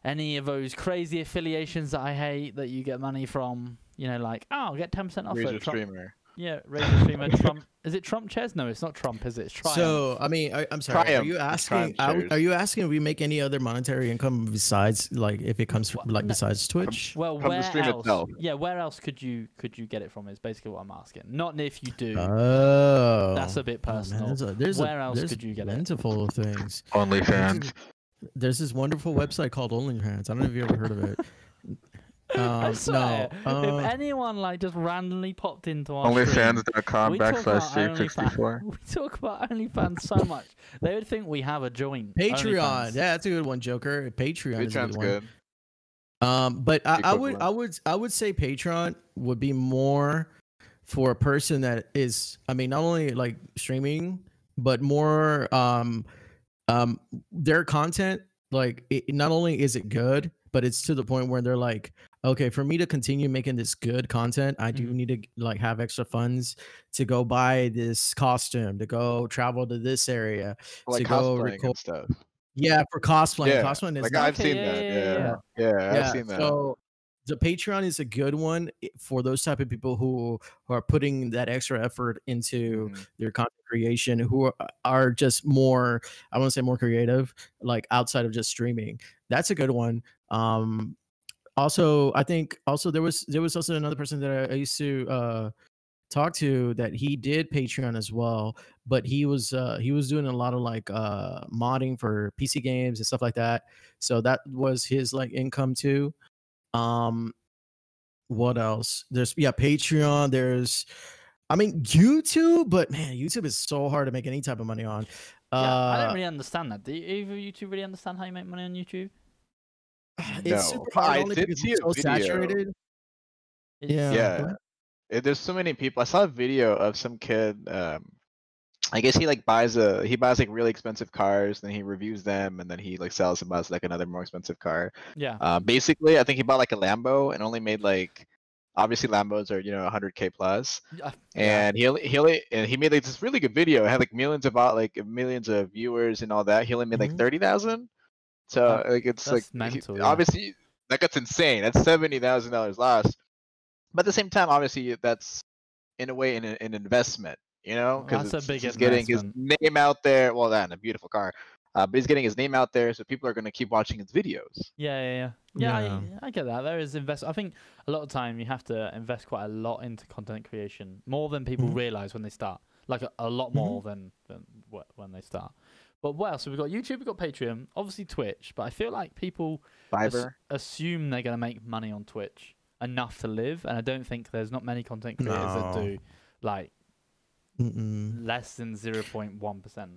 A: any of those crazy affiliations that I hate that you get money from? You know, like, oh, I'll get ten percent off
C: Razer
A: at Trump.
C: streamer.
A: Yeah, Razer streamer (laughs) Trump. Is it Trump chairs? No, it's not Trump. Is it? It's Triumph.
B: So I mean, I, I'm sorry.
C: Triumph.
B: Are you asking? Are, are you asking if we make any other monetary income besides like if it comes from, like
A: no.
B: besides Twitch?
A: Well,
C: From
A: where else?
C: itself.
A: Yeah, where else could you could you get it from? Is basically what I'm asking. Not if you do.
B: Oh,
A: That's a bit
B: Oh, man,
A: personal.
B: there's a, there's
A: Where
B: a,
A: else
B: there's
A: could you get it?
B: plentiful of things.
E: OnlyFans.
B: There's this wonderful website called OnlyFans. I don't know if you ever heard of it. (laughs)
A: I
B: Um,
A: swear,
B: no, uh,
A: if anyone like just randomly popped into our
E: OnlyFans.com (laughs)
A: we talk about
E: backslash Jake64.
A: we talk about OnlyFans so much, they would think we have a joint.
B: Patreon.
A: OnlyFans.
B: Yeah, that's a good one, Joker. Patreon is a
C: Patreon's
B: good one.
C: good.
B: Um, but I, I would,
C: Equivalent.
B: I would, I would say Patreon would be more for a person that is, I mean, not only like streaming, but more, um, um, their content. Like, it, not only is it good, but it's to the point where they're like, okay, for me to continue making this good content, I do
A: Mhm.
B: need to like have extra funds to go buy this costume, to go travel to this area.
C: Like
B: to go record-
C: stuff.
B: Yeah, for cosplaying.
C: Yeah,
B: Cosplaying is
C: Like I've
A: Okay,
C: seen
A: yeah,
C: that.
A: yeah,
C: Yeah.
A: yeah,
C: Yeah, I've seen that.
B: so the Patreon is a good one for those type of people who, who are putting that extra effort into
C: Mhm.
B: their content creation, who are, are just more, I want to say more creative, like outside of just streaming. That's a good one. Um, also, I think also there was there was also another person that I, I used to uh talk to that he did Patreon as well, but he was uh he was doing a lot of like uh modding for PC games and stuff like that. So that was his like income too. Um what else? There's yeah, Patreon, there's I mean YouTube, but man, YouTube is so hard to make any type of money on.
A: Yeah, I
B: Uh,
A: don't really understand that. Do you, either of you two really understand how you make money on YouTube? (sighs)
B: it's
C: No,
B: super hard
C: I
B: only
C: did
B: because
C: see
B: it's so
C: video.
B: saturated.
A: It's-
B: Yeah.
C: Yeah. There's so many people. I saw a video of some kid. Um, I guess he like buys a he buys like really expensive cars, then he reviews them, and then he like sells and buys like another more expensive car.
A: Yeah.
C: Uh, basically, I think he bought like a Lambo and only made like obviously Lambos are you know 100k plus,
A: Yeah,
C: and he only he only and he made like this really good video. It had like millions of like millions of viewers and all that. He only made like
B: Mhm.
C: thirty thousand. So
A: Oh,
C: like it's like
A: that's
C: he-
A: yeah.
C: obviously that gets insane. That's seventy thousand dollars lost. But at the same time, obviously that's in a way an, an investment. You know,
A: That's a big
C: he's getting his name out there. Well, that and a beautiful car. Uh, but he's getting his name out there, so people are going to keep watching his videos.
A: Yeah, yeah, yeah. Yeah,
B: Yeah.
A: I, I get that. There is invest. I think a lot of time you have to invest quite a lot into content creation, more than people
B: Mhm.
A: realize when they start. Like a, a lot more than than wh- when they start. But what else? So we've got YouTube, we've got Patreon, obviously Twitch. But I feel like people as- assume they're gonna make money on Twitch enough to live, and I don't think there's not many content creators that do like
B: Mm-mm.
A: less than zero point one percent.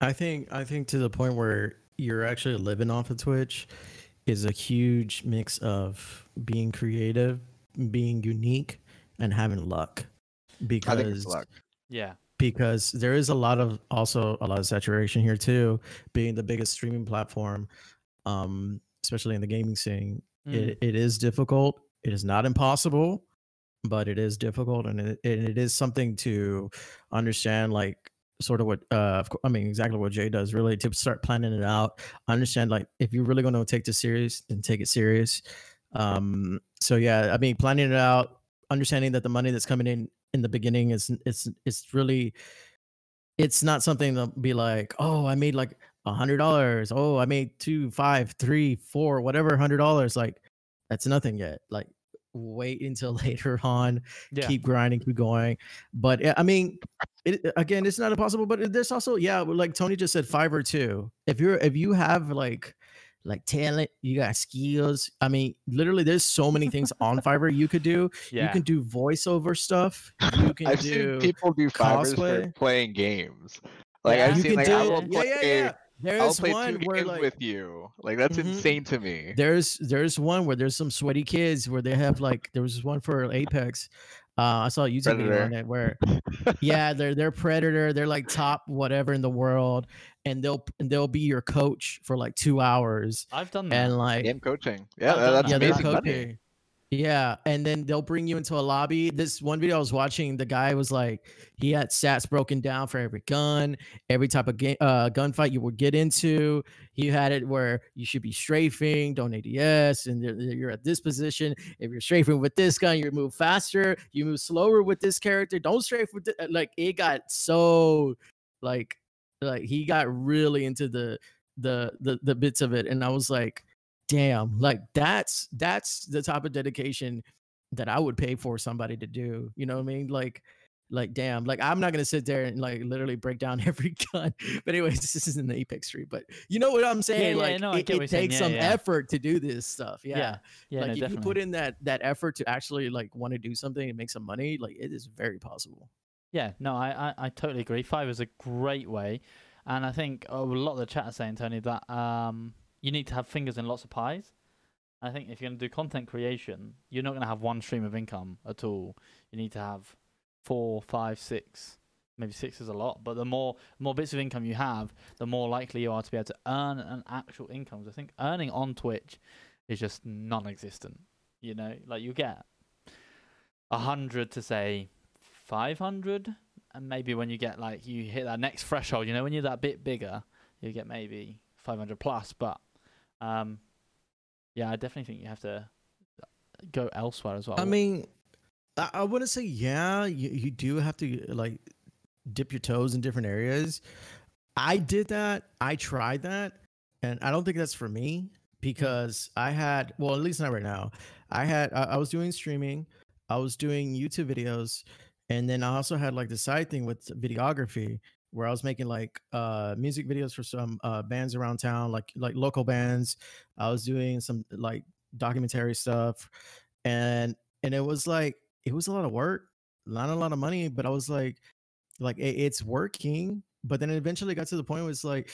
B: I think I think to the point where you're actually living off of Twitch is a huge mix of being creative, being unique, and having luck. Because
C: luck.
A: Yeah,
B: because there is a lot of also a lot of saturation here too, being the biggest streaming platform, um, especially in the gaming scene.
A: Mm.
B: It, it is difficult. It is not impossible, but it is difficult, and it, and it is something to understand. Like sort of what uh, I mean, exactly what Jay does. Really to start planning it out. Understand like if you're really going to take this serious, then take it serious. Um, so yeah, I mean, planning it out, understanding that the money that's coming in in the beginning is it's it's really it's not something to be like oh i made like a hundred dollars oh i made two five three four whatever hundred dollars like that's nothing yet like wait until (laughs) later on
A: yeah.
B: keep grinding keep going but eh, i mean it, eh, again it's not impossible but there's also yeah like tony just said Fiverr two if you're if you have like like talent, you got skills. I mean, literally, there's so many things (laughs) on Fiverr you could do.
A: Yeah.
B: You can do voiceover stuff. You can
C: I've
B: do.
C: seen people do Fivers for
B: cosplay.
C: playing games. Like
A: Yeah.
C: I've
B: you
C: seen
B: can
C: like
B: do.
C: I will
B: yeah,
C: play,
B: yeah, yeah.
C: I'll play
B: one
C: two
B: where
C: games
B: like
C: with you. Like that's
B: Mhm.
C: insane to me.
B: there's there's one where there's some sweaty kids where they have like there was one for Apex. Uh, I saw a YouTube video on
C: Predator.
B: it where (laughs) yeah they're they're predator they're like top whatever in the world and they'll and they'll be your coach for like two hours
A: I've done that.
B: and like
C: Game coaching. Yeah,
A: I've
C: that-
A: done
C: that's
A: that.
B: yeah they're
C: amazing money.
B: coaching yeah and then they'll bring you into a lobby. This one video i was watching the guy was like he had stats broken down for every gun every type of game uh gunfight you would get into. He had it where you should be strafing don't ads and you're- at this position. If you're strafing with this gun you move faster you move slower with this character don't strafe with the, like it got so like like he got really into the the the, the bits of it and i was like damn like that's that's the type of dedication that i would pay for somebody to do you know what i mean? Like like damn like i'm not gonna sit there and like literally break down (laughs) every gun. But anyways this isn't the apex street but you know what i'm saying?
A: yeah,
B: like
A: no,
B: it, it takes
A: Yeah,
B: some
A: yeah.
B: effort to do this stuff yeah,
A: yeah, yeah,
B: like
A: no,
B: if
A: definitely.
B: you put in that that effort to actually like want to do something and make some money like it is very possible.
A: Yeah, no, I, I, I totally agree. Fiverr is a great way, and I think a lot of the chat are saying, Tony, that um you need to have fingers in lots of pies. I think if you're going to do content creation, you're not going to have one stream of income at all. You need to have four, five, six. Maybe six is a lot, but the more more bits of income you have, the more likely you are to be able to earn an actual income. 'Cause I think earning on Twitch is just non-existent. You know, like you get a hundred to say 500 and maybe when you get like you hit that next threshold you know when you're that bit bigger you get maybe 500 plus but um yeah i definitely think you have to go elsewhere as well
B: I mean, I, wouldn't say yeah. You, you do have to like dip your toes in different areas. I did that. I tried that, and I don't think that's for me because I had well, at least not right now. I had I, I was doing streaming, I was doing YouTube videos, and then I also had like the side thing with videography where I was making like uh music videos for some uh bands around town, like like local bands. I was doing some like documentary stuff and and it was like it was a lot of work not a lot of money but i was like like it, it's working but then it eventually got to the point where it's like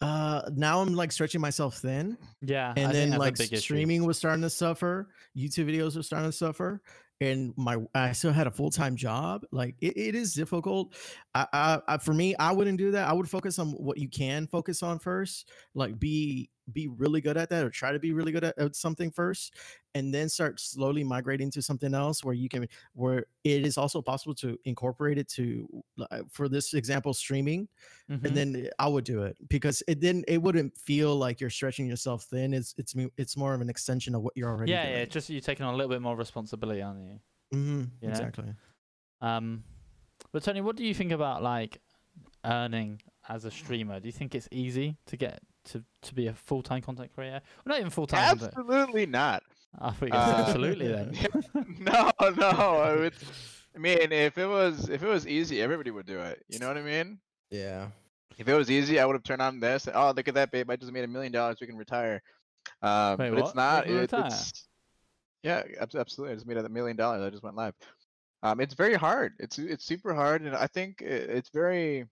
B: uh now i'm like stretching myself thin
A: yeah
B: and
A: think
B: then like
A: issue.
B: streaming was starting to suffer youtube videos were starting to suffer and my i still had a full-time job like it, it is difficult I, I i for me i wouldn't do that i would focus on what you can focus on first like be be really good at that or try to be really good at, at something first and then start slowly migrating to something else where you can where it is also possible to incorporate it to for this example streaming
A: Mhm.
B: and then I would do it because it then it wouldn't feel like you're stretching yourself thin. It's it's it's more of an extension of what you're already
A: yeah
B: doing.
A: yeah just you're taking on a little bit more responsibility aren't you
B: hmm
A: you know?
B: exactly.
A: um but tony what do you think about like earning as a streamer do you think it's easy to get to to be a full-time content creator well, not even full-time content-
C: Absolutely not.
A: i thought you
C: Uh,
A: absolutely then (laughs)
C: no, no. It's, I mean, if it was if it was easy, everybody would do it. You know what I mean?
B: Yeah.
C: If it was easy, I would have turned on this. Oh, look at that, babe! I just made a million dollars. We can retire. Um,
A: Wait,
C: but
A: what?
C: it's not. It, it's yeah, absolutely. I just made a million dollars. I just went live. Um, it's very hard. It's it's super hard, and I think it, it's very.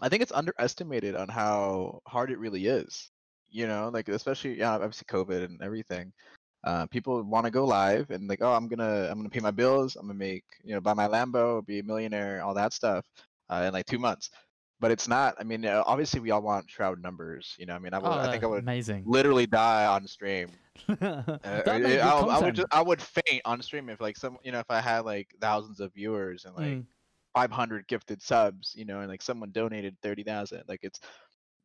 C: I think it's underestimated on how hard it really is. You know, like especially yeah, obviously COVID and everything. Uh, people want to go live and like, oh, I'm gonna I'm gonna pay my bills. I'm gonna make you know buy my Lambo, be a millionaire, all that stuff uh, in like two months. But it's not. I mean, uh, obviously we all want shroud numbers. You know, I mean, I would
A: oh,
C: I think I would
A: amazing
C: literally die on stream. (laughs) Uh,
A: that made good
C: I, I would just I would faint on stream if like some you know if I had like thousands of viewers and like
A: Mm.
C: 500 gifted subs, you know, and like someone donated 30,000. Like it's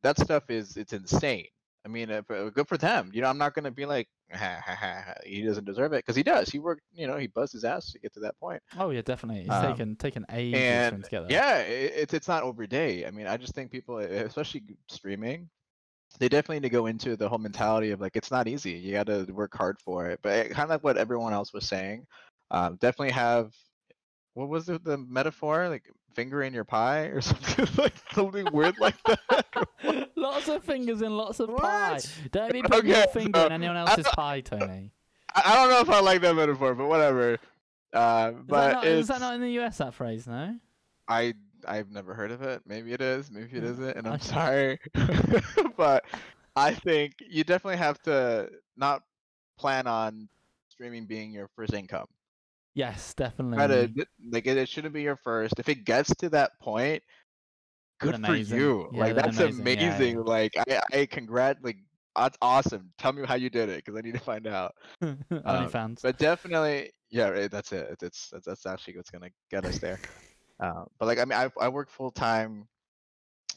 C: that stuff is it's insane. I mean, uh, uh, good for them. You know, I'm not gonna be like, ha, ha, ha, he doesn't deserve it because he does. He worked, you know, he buzzed his ass to get to that point.
A: Oh yeah, definitely. It's
C: Um,
A: taken taken ages
C: And
A: to get there.
C: yeah, it, it's it's not over day. I mean, I just think people, especially streaming, they definitely need to go into the whole mentality of like it's not easy. You got to work hard for it. But kind of like what everyone else was saying, um, definitely have. What was the, the metaphor? Like finger in your pie or (laughs) something like something weird like that. (laughs)
A: lots of fingers in lots of pie. Don't be (laughs) putting your finger
C: so-
A: in anyone else's pie, Tony.
C: I, don't know if I like that metaphor, but whatever. Uh,
A: Is,
C: but
A: that not, is that not in the US, that phrase, no?
C: I I've never heard of it. Maybe it is. Maybe it isn't, and I'm
A: okay.
C: sorry. but I think you definitely have to not plan on streaming being your first income.
A: Yes, definitely.
C: Try to like it, it shouldn't be your first. If it gets to that point, good for you.
A: Yeah,
C: like that's
A: amazing.
C: Amazing.
A: yeah.
C: Like I I congrat like that's awesome. Tell me how you did it because I need to find out. (laughs)
A: OnlyFans.
C: But definitely, yeah, right, that's it. It's, it's that's, that's actually what's gonna get us there. (laughs) Uh, but like, I mean, I I work full time.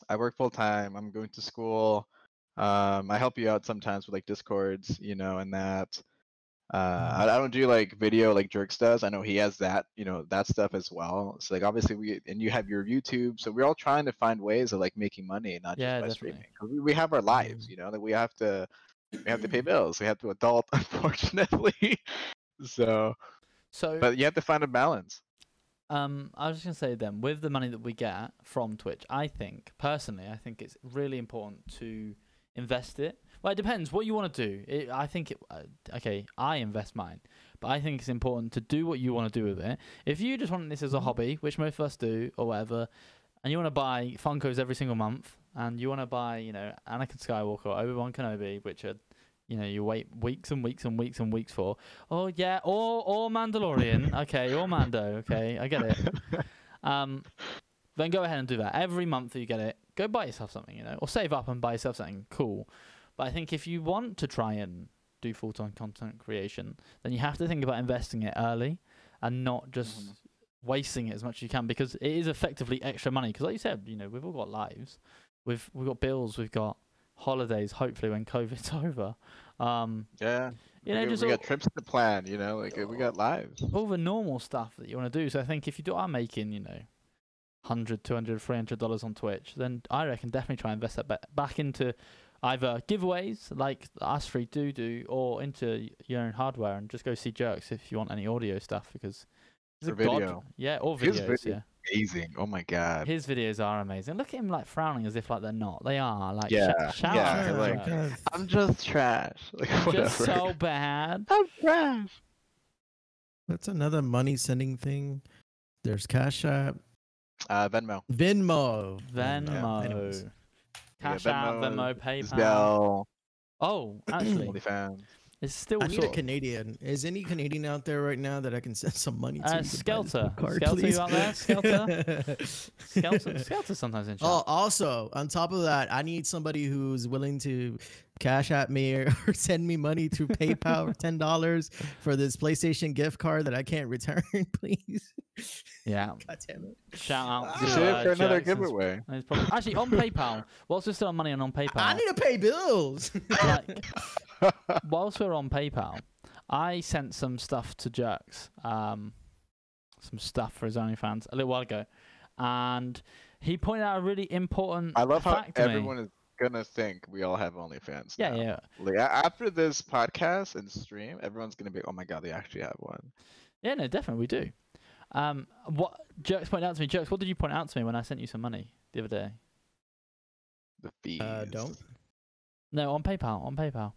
C: I work full time. I'm going to school. Um, I help you out sometimes with like discords, you know, and that. Uh, I, I don't do like video like Jerks does. I know he has that, you know, that stuff as well. So like, obviously we and you have your YouTube. So we're all trying to find ways of like making money, not
A: Yeah,
C: just by
A: definitely.
C: streaming. we, we have our lives, you know, that we have to we have to pay bills. We have to adult, (laughs) unfortunately. so,
A: so,
C: but you have to find a balance.
A: um, I was just gonna say then, with the money that we get from Twitch, I think personally, I think it's really important to invest it. Well, it depends what you want to do. It, I think it. Uh, okay, I invest mine, but I think it's important to do what you want to do with it. If you just want this as a hobby, which most of us do, or whatever, and you want to buy Funkos every single month, and you want to buy, you know, Anakin Skywalker or Obi Wan Kenobi, which are, you know, you wait weeks and weeks and weeks and weeks for. Oh yeah, or or Mandalorian, okay, or Mando, okay, I get it. (laughs) Um, then go ahead and do that every month that you get it. Go buy yourself something, you know, or save up and buy yourself something cool. But I think if you want to try and do full time content creation, then you have to think about investing it early and not just
C: Mhm.
A: wasting it as much as you can because it is effectively extra money. Because like you said, you know, we've all got lives, we've we've got bills, we've got holidays. Hopefully, when (laughs) COVID's over, um,
C: Yeah.
A: you know,
C: we, got-
A: just
C: we
A: all,
C: got trips to plan, you know, like we got lives.
A: all the normal stuff that you want to do. So I think if you do are making, you know, 100 200 300 dollars on Twitch, then I reckon definitely try and invest that ba- back into either giveaways like us three do do, or into your own hardware and just go see Jerks if you want any audio stuff because he's a
C: Or
A: god.
C: video.
A: Yeah, or
C: His
A: videos.
C: video-
A: Yeah,
C: Amazing. Oh my god.
A: his videos are amazing. Look at him like frowning as if like they're not. They are like
C: Yeah,
A: sh- shout
C: yeah,
A: out
C: like- I'm just trash. (laughs) Like whatever.
A: just so bad. (laughs)
C: I'm trash.
B: That's another money sending thing. There's Cash App,
C: Uh, Venmo.
B: Venmo.
A: Venmo.
B: Anyways.
C: Yeah,
A: Cash out,
C: Venmo,
A: Venmo, PayPal.
C: Zelle,
A: Oh, (clears throat) actually,
C: OnlyFans.
A: it's still
B: I need a Canadian. Is any Canadian out there right now that I can (laughs) send some money to?
A: Uh,
B: to buy
A: Skelter.
B: card,
A: Skelter, you out there? Skelter? (laughs) Skelter, Skelter sometimes in chat.
B: Oh, also on top of that, I need somebody who's willing to cash at me or, (laughs) or send me money through PayPal, ten dollars for this PlayStation gift card that I can't return, please.
A: Yeah.
B: God damn it!
A: Shout out
C: You
A: to uh,
C: for another
A: Jackson's-
C: giveaway.
A: probably- Actually, on PayPal, (laughs) whilst we're still on money and on PayPal,
B: I need to pay bills.
A: like, (laughs) whilst we're on PayPal, I sent some stuff to Jerks, um, some stuff for his OnlyFans a little while ago, and he pointed out a really important
C: I love how
A: fact to me.
C: everyone is gonna think we all have OnlyFans.
A: Yeah,
C: now.
A: yeah,
C: Like after this podcast and stream, everyone's gonna be, oh my god, they actually have one.
A: yeah. No, definitely we do. Um, what Jerks pointed out to me, Jerks, what did you point out to me when I sent you some money the other day?
C: The fees.
B: Uh, don't.
A: No, on PayPal, on PayPal.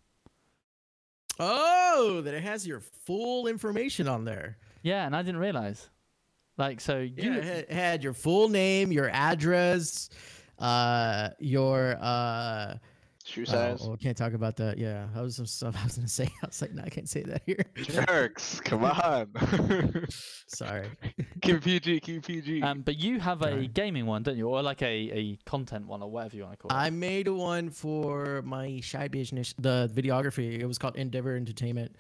B: Oh, that it has your full information on there.
A: Yeah, and I didn't realize. Like, so you,
B: Yeah, it had, had your full name, your address, uh, your uh.
C: Shoe
B: oh,
C: size.
B: oh, can't talk about that. Yeah, that was some stuff I was gonna say. (laughs) I was like, no, I can't say that here.
C: Jerks, come (laughs) on. (laughs)
B: Sorry.
C: keep it PG, keep PG.
A: um, but you have a
B: Sorry.
A: gaming one, don't you, or like a, a content one, or whatever you want to call it.
B: I made one for my shy business, the videography. It was called Endeavor Entertainment.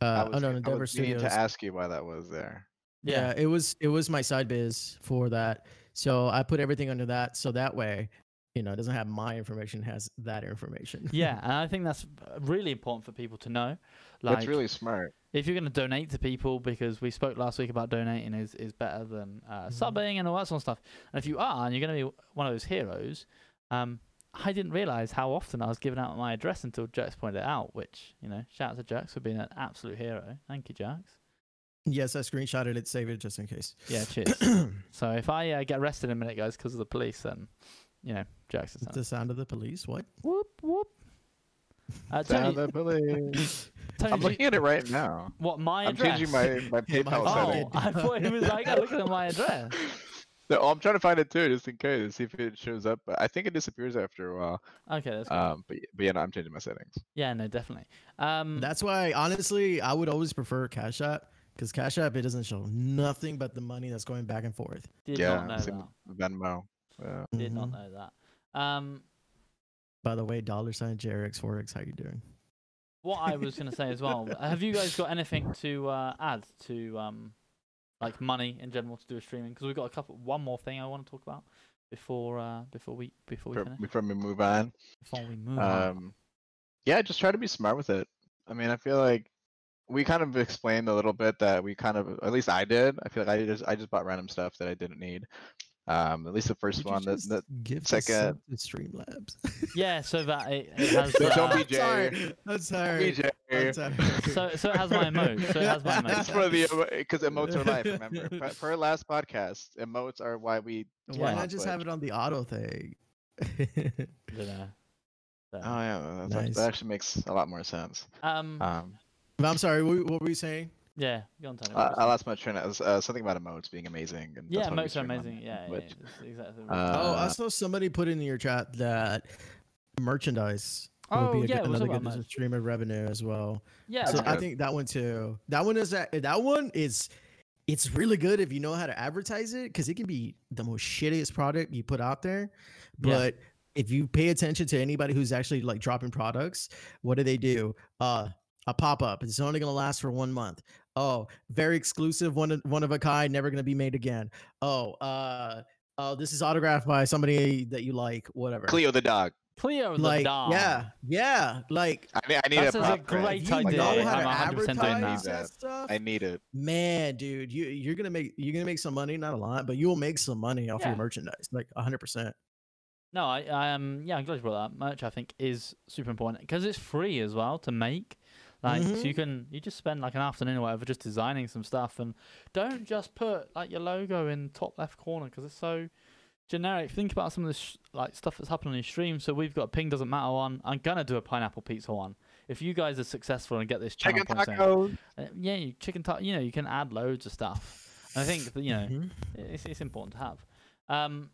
C: I
B: Uh,
C: was,
B: oh no,
C: I
B: Endeavor
C: was meaning
B: Studios.
C: to ask you why that was there.
B: yeah. it was it was my side biz for that. So I put everything under that, so that way, you know, it doesn't have my information, has that information. (laughs)
A: yeah, and I think that's uh, really important for people to know. Like,
C: That's really smart.
A: if you're going to donate to people, because we spoke last week about donating is, is better than uh,
B: Mhm.
A: subbing and all that sort of stuff. And if you are, and you're going to be one of those heroes, um, I didn't realize how often I was giving out my address until Jax pointed it out. Which you know, shout out to Jax for being an absolute hero. Thank you, Jax.
B: Yes, I screenshotted it, save it just in case.
A: Yeah, cheers. (clears throat) so if I uh, get arrested in a minute, guys, because of the police, then you know, Jackson.
B: It's the sound of the police. What?
A: Whoop whoop. Uh,
C: Sound
A: Tony,
C: the police. (laughs)
A: Tony,
C: I'm looking at it right now.
A: what my
C: I'm
A: address?
C: changing my (laughs) my PayPal
B: Oh,
C: setting.
A: Oh, (laughs) I thought he was like, "I'm looking at my address."
C: No, I'm trying to find it too, just in case, see if it shows up. But I think it disappears after a while.
A: Okay, that's cool.
C: Um, but, but yeah, no, I'm changing my settings.
A: yeah, no, definitely. Um,
B: That's why, honestly, I would always prefer Cash App because Cash App it doesn't show nothing but the money that's going back and forth.
A: did
C: yeah,
A: not know
C: same
A: that.
C: with Venmo. Yeah.
A: Did not
B: Mhm.
A: know that. Um,
B: By the way, dollar sign JRX Forex, how you doing?
A: what I was going to say as well. (laughs) Have you guys got anything to uh, add to um, like money in general to do with streaming? Because we've got a couple. One more thing I want to talk about before uh, before we before we
C: Before,
A: finish.
C: before we move on.
A: Before we move on.
C: Um, yeah, just try to be smart with it. I mean, I feel like we kind of explained a little bit that we kind of, at least I did. I feel like I just I just bought random stuff that I didn't need. Um, at least the first
B: Would
C: one. That,
B: just
C: that
B: give
C: second-
B: second to Streamlabs.
A: Yeah, so that it, it (laughs) has.
C: So don't
A: uh,
C: be Jay.
B: sorry. I'm sorry.
C: BJ,
B: I'm sorry.
A: so so it has my emote. So it has my (laughs)
C: That's for the because emotes are life. Remember, (laughs) per, per our last podcast, emotes are why we.
B: Why
A: Yeah.
B: not just have it on the auto thing?
A: You know. So,
C: Oh yeah, that's act-
B: Nice.
C: that actually makes a lot more sense.
A: um.
C: Um,
B: I'm sorry. What, what were you saying?
A: Yeah. Go on, Tony.
C: I, I lost my train. of- Uh, something about emotes being amazing. And
A: Yeah,
C: that's
A: emotes are
C: stream on
A: amazing. Yeah, yeah,
C: Twitch.
A: yeah, that's exactly.
C: Uh,
A: right.
B: oh, I saw somebody put in your chat that merchandise would
A: Oh,
B: be a
A: yeah,
B: good,
A: we'll
B: another good
A: merch.
B: stream of revenue as well.
A: yeah.
B: so I think that one too. That one is that that one is it's really good if you know how to advertise it because it can be the most shittiest product you put out there.
A: Yeah.
B: But if you pay attention to anybody who's actually like dropping products, what do they do? Uh a pop-up. It's only gonna last for one month. Oh, very exclusive, one of one of a kind, never gonna be made again. Oh, uh oh, this is autographed by somebody that you like, whatever.
C: Cleo the dog.
A: Cleo the
B: like,
A: dog.
B: yeah, yeah, like
C: I need, I need
A: That's
C: a
A: a
C: prop for it.
A: great
B: if you
A: idea.
B: know how
A: I'm
B: to
A: 100% doing
B: advertise
A: that.
B: that stuff.
C: I need it.
B: Man, dude, you you're gonna make you're gonna make some money, not a lot, but you'll make some money off
A: Yeah.
B: your merchandise, like hundred percent.
A: No, I, I um yeah, I'm glad you brought that. Merch I think is super important because it's free as well to make. Like so
B: Mhm.
A: you can you just spend like an afternoon or whatever just designing some stuff and don't just put like your logo in top left corner because it's so generic. Think about some of the sh- like stuff that's happening on your stream. So we've got ping doesn't matter one. I'm gonna do a pineapple pizza one. If you guys are successful and get this channel
C: Chicken tacos.
A: uh, yeah, you chicken ta- you know you can add loads of stuff. And I think that, you know
B: Mhm.
A: it's, it's important to have. Um,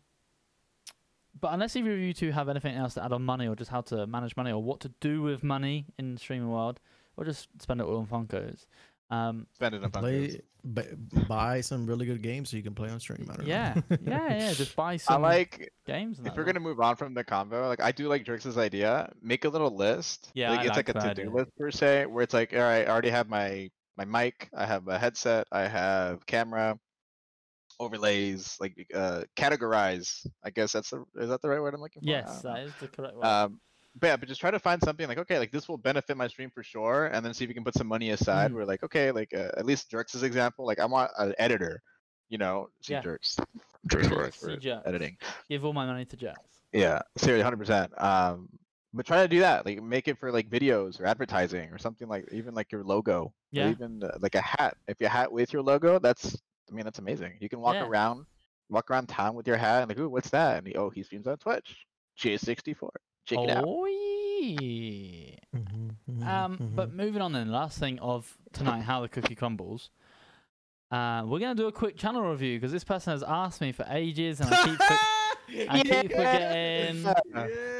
A: but unless either of you two have anything else to add on money or just how to manage money or what to do with money in the streaming world, or just spend it all on Funkos. Um,
C: Spend it on
B: Play, b- buy some really good games so you can play on stream. I
A: yeah, yeah, yeah. Just (laughs) buy some.
C: I like
A: games.
C: If
A: that
C: we're
A: lot.
C: gonna move on from the combo, like I do like Drix's idea. Make a little list.
A: Yeah,
C: like,
A: I
C: it's
A: like
C: like, a to-do list per se, where it's like, all right, I already have my my mic, I have a headset, I have camera, overlays, like uh categorize. I guess that's the is that the right word I'm looking for? I
A: yes, that is the correct word.
C: Um, but yeah, but just try to find something like okay, like this will benefit my stream for sure, and then see if you can put some money aside.
A: Mhm.
C: Where like okay, like uh, at least Jerks' example, like I want an editor, you know, see
A: Yeah.
C: Jerks, Jerks for, for
A: Jerks.
C: editing.
A: Give all my money to Jerks.
C: Yeah, seriously, hundred percent. Um, but try to do that, like make it for like videos or advertising or something like even like your logo, or
A: Yeah.
C: even uh, like a hat. If you hat with your logo, that's I mean that's amazing. You can walk
A: Yeah.
C: around, walk around town with your hat, and like, ooh, what's that? And he, oh, he streams on Twitch. J64. Check it out.
A: Oh yeah.
B: Mhm, mhm,
A: Um, but
B: mhm.
A: moving on then, last thing of tonight, how the cookie crumbles. Uh, we're gonna do a quick channel review because this person has asked me for ages, and I keep, (laughs) for- I keep forgetting. Um,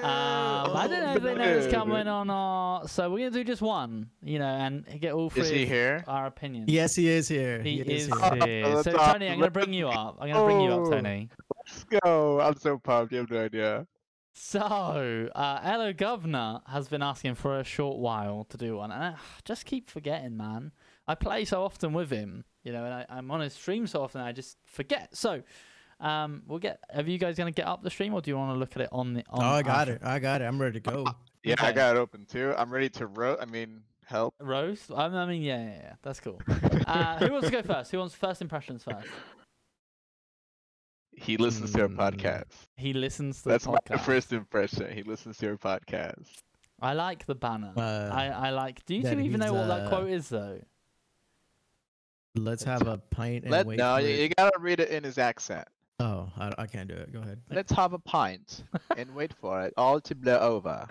A: I don't know if they know it's coming or not, so we're gonna do just one, you know, and get all three
C: Is he
A: of
C: here?
A: our opinions.
B: yes, he is here.
A: he, is,
B: here.
A: here.
C: Oh,
A: So Tony, I'm gonna bring you up. I'm gonna bring you up,
C: Oh.
A: Tony.
C: Let's go. I'm so pumped. You have no idea.
A: So, uh, Elo Governor has been asking for a short while to do one, and I just keep forgetting, man. I play so often with him, you know, and I, I'm on his stream so often, I just forget. So, um, we'll get. Are you guys gonna get up the stream, or do you want to look at it on the? On
B: Oh, I got
A: stream?
B: it. I got it. I'm ready to go. (laughs)
C: Yeah, I got it open too. I'm ready to roast. I mean, help.
A: Roast? I I mean, yeah, yeah, yeah. That's cool. (laughs) Uh, who wants to go first? Who wants first impressions first?
C: He listens to our
B: Mm.
C: podcast.
A: He listens to
C: That's
A: the
C: my
A: podcast.
C: first impression. He listens to our podcast.
A: I like the banner.
B: Uh,
A: I, I like. Do you
B: that
A: two even know
B: he's,
A: what that
B: uh,
A: quote is, though?
B: Let's have a pint and
C: Let
B: wait
C: no,
B: for
C: you,
B: it.
C: you gotta read it in his accent.
B: Oh, I, I can't do it. Go ahead.
C: Let's have a pint and (laughs) wait for it all to blow over.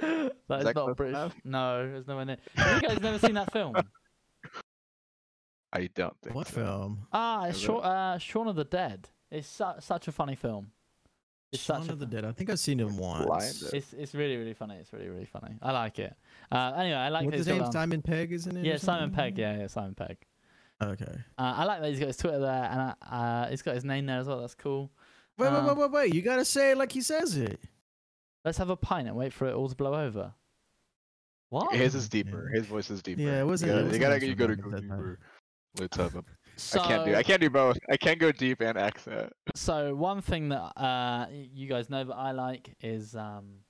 A: That is
C: that
A: not British.
C: enough?
A: No, there's no one in it. Have you guys never seen that film? (laughs)
C: I don't think
B: What
C: so.
B: film?
A: Ah, it's Shaun, uh, Shaun of the Dead. It's su- such a funny film. It's
B: Shaun
A: such a
B: of the
A: fu-
B: Dead. I think I've seen him once.
A: It's it's really really funny. It's really really funny. I like it. Uh, anyway, I like
B: What's
A: that
B: his name?
A: got, um,
B: Simon Pegg, isn't it?
A: Yeah, Simon
B: something?
A: Pegg. Yeah, yeah, Simon Pegg.
B: Okay.
A: Uh, I like that he's got his Twitter there, and uh, uh, he's got his name there as well. That's cool.
B: Wait, wait,
A: Um,
B: wait, wait, wait. You gotta say it like he says it.
A: Let's have a pint and wait for it all to blow over. What?
C: His is deeper. His voice is deeper.
B: Yeah, it wasn't-
C: You
B: it
C: gotta, you
B: wasn't
C: gotta, you gotta go deeper. Let's have a.
A: So,
C: I can't do. I can't do both. I can't go deep and accent.
A: So one thing that uh, you guys know that I like is um,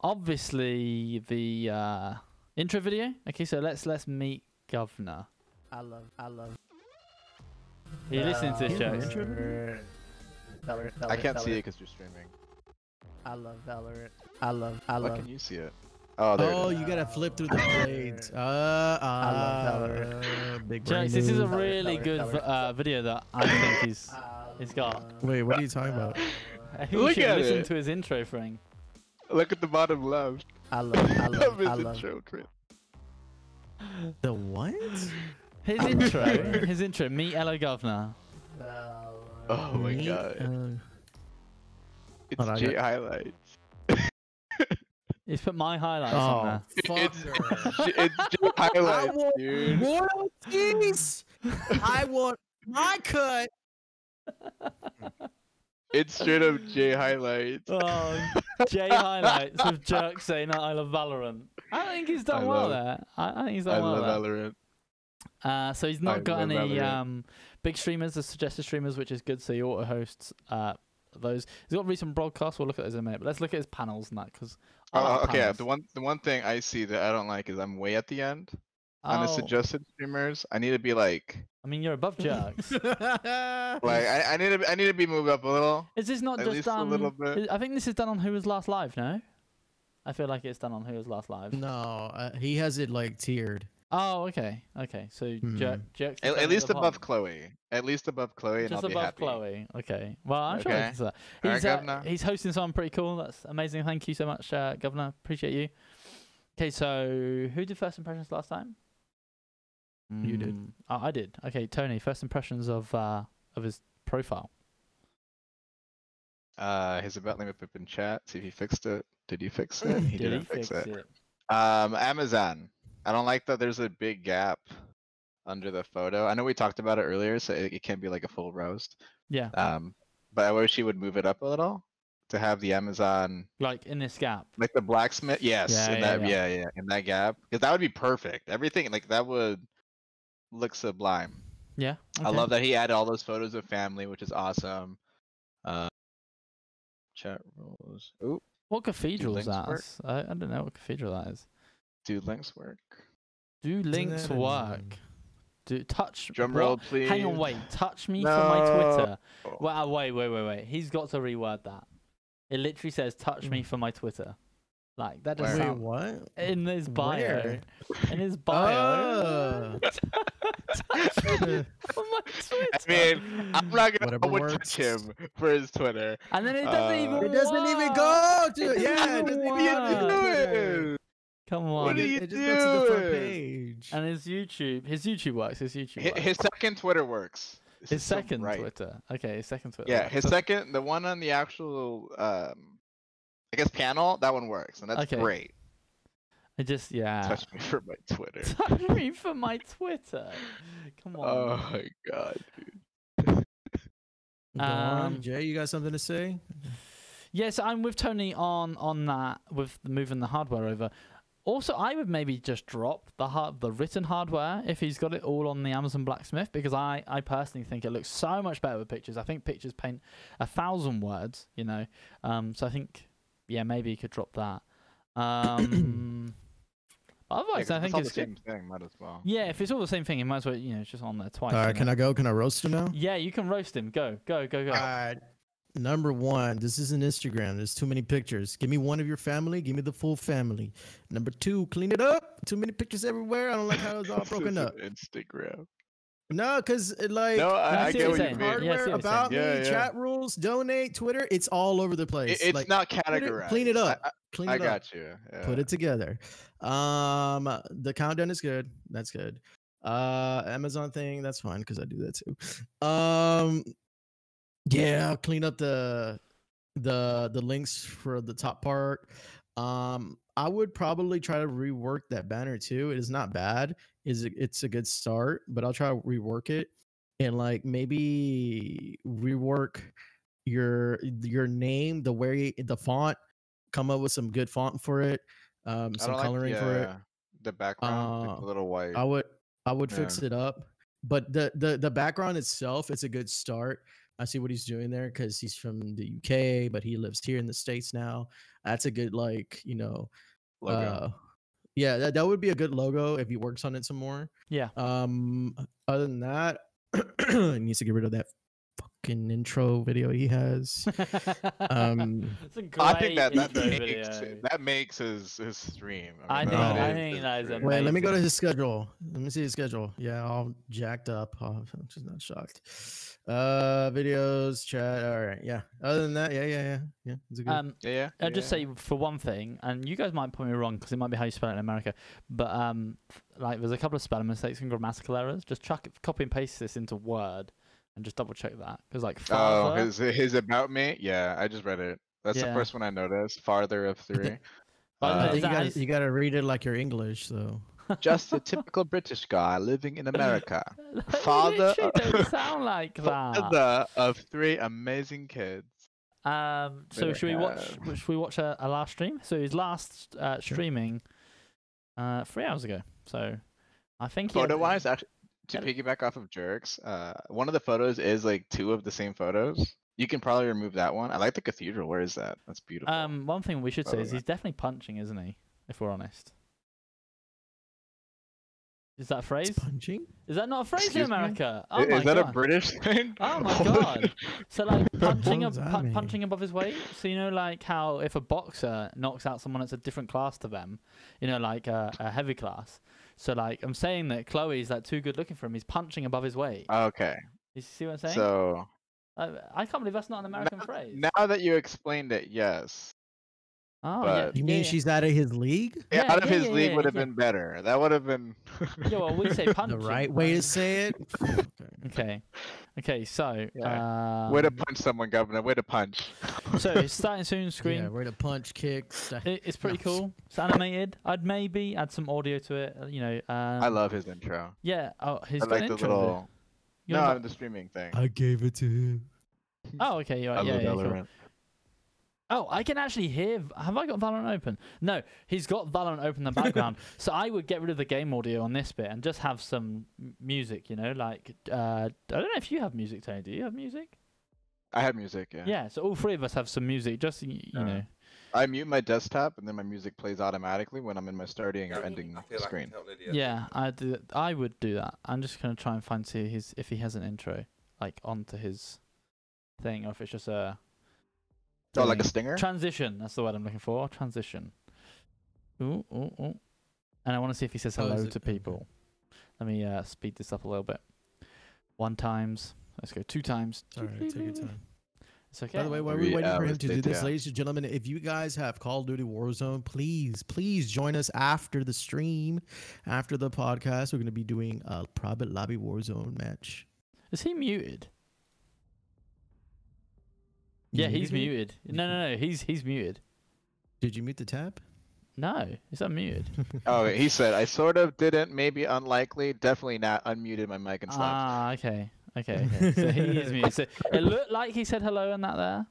A: obviously the uh, intro video. Okay, so let's let's meet Governor.
E: I love, I love.
A: Are you listening to this,
B: Yeah,
A: Jokes?
B: intro
E: Valorant. Valorant,
C: I can't
E: Valorant,
C: see it because you're streaming.
E: I love Valorant. I love, I
C: Why
E: love.
C: can you see it? Oh, there
B: Oh, you gotta flip through the blades. (laughs) Uh,
E: love
B: uh, (laughs) big brain
A: Jokes, this is a really
E: Valorant,
A: good v-
E: Valorant.
A: uh, video that I think he's.
E: I
A: It's got-
B: Wait, what are you talking about? (laughs)
A: I think
C: Look
A: should
C: at
A: listen
C: it.
A: to his intro thing.
C: Look at the bottom left.
E: I love, I love,
C: of his
E: I love.
C: intro clip.
B: The what?
A: His intro, his intro. Meet Hello Governor.
C: Oh my
B: Me?
C: god.
B: Uh,
C: It's
B: Hold on, I
C: J
B: got-
C: highlights.
A: He's put my highlights on
B: oh,
A: there. (laughs)
C: It's,
B: fucker.
C: J- it's J (laughs) highlights,
B: want
C: dude.
B: royalties. I want my cut. (laughs)
C: It's straight up J highlights.
A: Oh, J highlights with Jerk saying I love Valorant. I think he's done
C: I
A: well
C: love-
A: there. I, I think he's
C: I
A: done well
C: love
A: there.
C: Valorant.
A: Uh, so he's not
C: I
A: got any um, big streamers, the suggested streamers, which is good. So he auto hosts uh, those. He's got recent broadcasts. We'll look at those in a minute. But let's look at his panels and that because.
C: Oh, okay. yeah, The one, the one thing I see that I don't like is I'm way at the end on the
A: Oh,
C: suggested streamers. I need to be like,
A: I mean, you're above (laughs) Jerks.
C: like I, I need to, I need to be moved up a little.
A: is this not
C: At
A: just
C: least a
A: done?
C: little bit.
A: I think this is done on Who Was Last Live. No, I feel like it's done on Who Was Last Live.
B: no, uh, he has it like tiered.
A: Oh, okay, okay. So Jerk,
B: Hmm.
A: Jerks. is
C: At, at least above
A: bottom.
C: Chloe. At least above Chloe, and
A: Just
C: I'll be
A: above
C: happy.
A: Chloe. Okay. Well, I'm sure we
C: Okay.
A: can say that.
C: Alright,
A: He's, uh,
C: Governor.
A: he's hosting something pretty cool. That's amazing. Thank you so much, uh, Governor. Appreciate you. Okay, so who did first impressions last time?
B: You did.
A: Mm, Oh, I did. Okay, Tony. First impressions of uh, of his profile.
C: Uh, his about limit up in chat. See if he fixed it. Did he fix it? (laughs) He
A: Did he
C: didn't fix
A: fix
C: it.
A: it?
C: Um, Amazon. I don't like that there's a big gap under the photo. I know we talked about it earlier, so it, it can't be like a full roast.
A: Yeah,
C: Um, but I wish he would move it up a little to have the Amazon,
A: like in this gap.
C: like the blacksmith. Yes,
A: Yeah,
C: in
A: yeah,
C: that,
A: yeah.
C: yeah. yeah, in that gap, because that would be perfect. Everything like that would look sublime.
A: Yeah.
C: I love that he added all those photos of family, which is awesome. Uh, chat rules. Ooh,
A: What cathedral is that? I, I don't know what cathedral that is.
C: Do links work?
A: Do links
B: that a-
A: work? Do touch.
C: Drum
A: what?
C: roll, please.
A: Hang on, wait. Touch me for my Twitter.
C: No.
A: Well, uh, wait, wait, wait, wait. He's got to reword that. It literally says "touch me for my Twitter." Like that doesn't
C: Where?
B: Wait,
A: sound
B: what?
A: in his bio.
B: Where?
A: In his bio. (laughs)
B: Oh. (laughs)
A: touch me for my Twitter.
C: I mean, I'm not gonna
B: Whatever
C: I would
B: works.
C: touch him for his Twitter.
A: and then it doesn't
C: uh,
A: even.
B: It doesn't even go to
A: It
B: yeah. It
A: doesn't
B: doesn't
C: What are you
B: even
A: work.
B: go there.
C: doing?
A: Come
C: What
A: on.
C: are
B: It-
C: you
B: it just goes to the front
C: doing?
B: page.
A: And his YouTube, his YouTube works. His YouTube.
C: Hi-
A: works.
C: His second Twitter works. This
A: His
C: so
A: second
C: bright.
A: Twitter. Okay, his second Twitter.
C: Yeah, his
A: So-
C: second, the one on the actual, um, I guess panel, that one works, and that's
A: Okay.
C: great.
A: I just yeah.
C: Touch me for my Twitter. (laughs)
A: Touch me for my Twitter. Come (laughs) on.
C: Oh my god,
B: Go on,
A: Um,
B: Jay, you got something to say? (sighs)
A: Yes, I'm with Tony on on that with moving the hardware over. Also, I would maybe just drop the hard, the written hardware if he's got it all on the Amazon Blacksmith because I, I personally think it looks so much better with pictures. I think pictures paint a thousand words, you know. Um, so I think yeah, maybe he could drop that. Um, (coughs) otherwise, I
C: it's
A: think
C: all
A: it's
C: the
A: good.
C: same thing. Might as well.
A: Yeah, if it's all the same thing, it might as well you know it's just on there twice.
B: All right, can
A: know?
B: I go? Can I roast him now?
A: Yeah, you can roast him. Go, go, go, go.
B: All right. Number one, this is an Instagram. There's too many pictures. Give me one of your family. Give me the full family. Number two, clean it up. Too many pictures everywhere. I don't like how it's all (laughs) broken up.
C: Instagram.
B: No, because like
C: No, I,
A: I
C: I get
A: what
C: what
A: you're
C: you
A: saying.
C: mean.
A: Yeah,
B: hardware,
A: see
B: about
C: saying.
B: me,
C: Yeah, yeah.
B: chat rules, donate, Twitter, it's all over the place.
C: It- it's
B: like,
C: not
B: put it-
C: categorized.
B: clean it up.
C: I,
B: clean
C: I
B: it up.
C: got you.
B: Put it together. Um, the countdown is good. That's good. Uh, Amazon thing, that's fine because I do that too. Um, yeah, I'll clean up the the the links for the top part. Um, I would probably try to rework that banner too. It is not bad. Is it's a good start, but I'll try to rework it and like maybe rework your your name, the way the font, come up with some good font for it, um, some coloring
C: like,
B: for it.
C: The background,
B: Uh,
C: the little white.
B: I would I would
C: Yeah.
B: fix it up. But the the the background itself, it's a good start. I see what he's doing there because he's from the UK, but he lives here in the states now. That's a good like you know, uh, yeah, that, that would be a good logo if he works on it some more.
A: Yeah.
B: Um, other than that, (clears throat) he needs to get rid of that fucking intro video he has. Um, (laughs)
A: it's a great
C: I think that that makes
A: video.
C: that makes his his stream.
A: I
C: mean,
A: think
B: that
A: I
B: is
A: think that is
C: stream.
B: Wait, let me go to his schedule. Let me see his schedule. Yeah, all jacked up. Oh, I'm just not shocked. Uh, videos, chat. All right, yeah. Other than that, yeah, yeah, yeah, yeah. It's a good.
A: Um,
C: Yeah, yeah.
A: I'll just say for one thing, and you guys might point me wrong because it might be how you spell it in America, but um, like there's a couple of spelling mistakes and grammatical errors. Just chuck it, copy and paste this into Word, and just double check that because like
C: Oh,
A: father,
C: his his about me. Yeah, I just read it. That's
A: Yeah.
C: the first one I noticed. Farther of three. (laughs)
A: But
C: Uh,
B: I you
A: that
B: gotta,
A: you
B: you gotta read it like you're English, though. (laughs)
C: just a typical British guy living in America. (laughs)
A: They
C: Father
A: literally
C: of-
A: don't sound like that.
C: Father of three amazing kids.
A: Um, so should we watch?
C: have-
A: Should we watch a, a last stream? So his last uh,
B: Sure.
A: streaming, uh, three hours ago. So I think he had-
C: Photo wise, actually, to piggyback off of Jerks, uh, one of the photos is like two of the same photos. You can probably remove that one. I like the cathedral. Where is that? That's beautiful.
A: Um, one thing we should say is
C: Photo.
A: he's definitely punching, isn't he? If we're honest. Is that a phrase?
B: Punching.
A: Is that not a phrase
C: Excuse
A: in? America?
C: I-
A: Oh my
C: is that
A: god.
C: a British (laughs) thing?
A: Oh my god. So like (laughs) punching
B: What
A: ab-
B: does that
A: pu- punching above his weight. So you know like how if a boxer knocks out someone that's a different class to them, you know like a, a heavy class. So like I'm saying that Chloe's like too good looking for him. He's punching above his weight.
C: Okay,
A: you see what I'm saying?
C: so
A: I, I can't believe that's not an American phrase.
C: now that you explained it, yes.
A: Oh
C: but-
A: yeah.
B: You mean
A: yeah,
B: she's out of his league?
C: Yeah,
A: Yeah,
C: out of
A: yeah,
C: his
A: yeah,
C: league
A: yeah,
C: would have
A: yeah.
C: been better. That would have been.
A: yeah. (laughs) yeah, well we say punching.
B: The right way to say it. Okay. (laughs)
A: Okay. Okay. So.
C: Yeah.
A: Um,
C: Way to punch someone, Governor. Way to punch. (laughs)
A: so it's starting soon. Screen.
B: Yeah, where to punch, kick. sta-
A: It, it's pretty cool. It's animated. I'd maybe add some audio to it. uh, You know. Um,
C: I love his intro.
A: Yeah. Oh, his
C: I like
A: an
C: the
A: intro. is
C: little. No,
A: know
C: I'm the streaming thing.
B: I gave it to him.
A: Oh, okay. You're
C: I
A: right. Yeah,
C: love
A: yeah, cool.
C: Valorant.
A: Oh, I can actually hear. Have I got Valorant open? No, he's got Valorant open in the background. (laughs) so I would get rid of the game audio on this bit and just have some music. You know, like uh, I don't know if you have music, Tony. Do you have music?
C: I have music. Yeah.
A: Yeah. So all three of us have some music. Just you
C: Yeah.
A: know.
C: I mute my desktop and then my music plays automatically when I'm in my starting or ending
F: I feel like
C: screen.
F: can.
A: Yeah, I do. I would do that. I'm just gonna try and find see his if he has an intro like onto his thing, or if it's just a.
C: Oh, like a stinger?
A: Transition. That's the word I'm looking for. Transition. Ooh, ooh, ooh. And I want to see if he says
B: Oh,
A: hello
B: it-
A: to
B: okay.
A: people. Let me uh, speed this up a little bit. One times. Let's go two times.
B: It's all right. Take your time.
A: It's okay.
B: By the way, while we're waiting for him to do this,
C: later.
B: ladies and gentlemen, if you guys have Call of Duty Warzone, please, please join us after the stream, after the podcast. We're going to be doing a private lobby Warzone match.
A: is he muted?
B: You
A: Yeah, he's
B: him?
A: muted. No, no, no. He's he's muted.
B: Did you mute the tab?
A: No, he's unmuted. (laughs)
C: Oh, he said, I sort of didn't, maybe unlikely, definitely not, unmuted my mic and slept.
A: Ah, okay, okay, okay. (laughs) So he is muted. So it looked like he said hello and that there.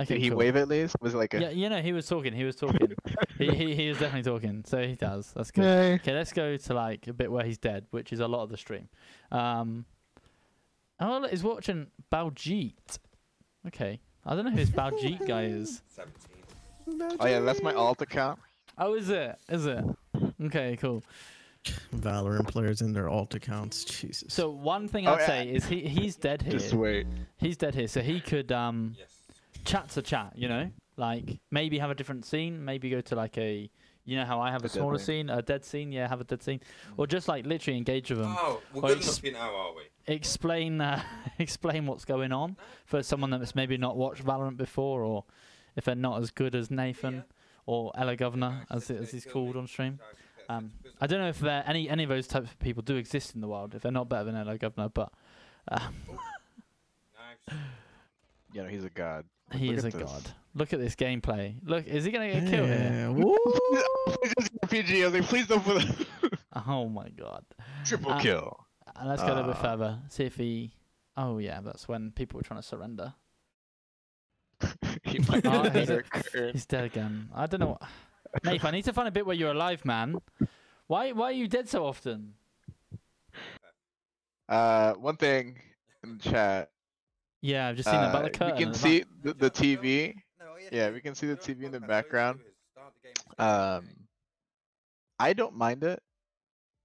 A: Okay,
C: Did he
A: cool.
C: wave at least? Was it like a.
A: Yeah, you know, he was talking. He was talking. (laughs) he, he he was definitely talking. So he does. That's good.
C: Yay.
A: Okay, let's go to like a bit where he's dead, which is a lot of the stream. Um, oh, look, he's watching Baljeet. Okay, I don't know who this Baljeet guy is.
F: 17. (laughs)
C: Oh, yeah, that's my alt account.
A: Oh, is it? Is it? Okay, cool.
B: Valorant players in their alt accounts. Jesus.
A: So one thing
C: Oh,
A: I'd
C: yeah.
A: say is he he's dead here.
C: Just wait.
A: He's dead here, so he could um
F: Yes.
A: chat to chat. You know, like maybe have a different scene. Maybe go to like a You know how I have a
C: A
A: smaller
C: deadly.
A: scene, a dead scene. Yeah, have a dead scene, or just like literally engage with them.
F: Oh, we're good
A: ex-
F: enough now, are we?
A: explain uh, (laughs) explain what's going on for someone that's maybe not watched Valorant before, or if they're not as good as Nathan or Ella Governor, as it- as he's called on stream. Um, I don't know if there any any of those types of people do exist in the world. If they're not better than Ella Governor, but uh, (laughs)
F: Nice.
C: You know, he's a god.
A: He
C: Look
A: is a
C: this.
A: god. Look at this gameplay. Look, is he gonna get killed here?
B: Yeah, (laughs) woo. (laughs)
C: PG. I was like, please don't put (laughs)
A: Oh my god.
C: triple
A: Uh,
C: kill.
A: And let's go a little bit
C: Uh,
A: further. See if he. Oh yeah, that's when people were trying to surrender.
C: he might
A: Oh, he's a- He's dead again. I don't know. What... Nath, I need to find a bit where you're alive, man. Why why are you dead so often?
C: Uh, one thing in the chat.
A: Yeah, I've just seen the
C: uh,
A: curtain.
C: we can see the, the TV.
F: Yeah,
C: we can see the TV in the background.
F: those viewers, start the game, start the game.
C: Um, I don't mind it,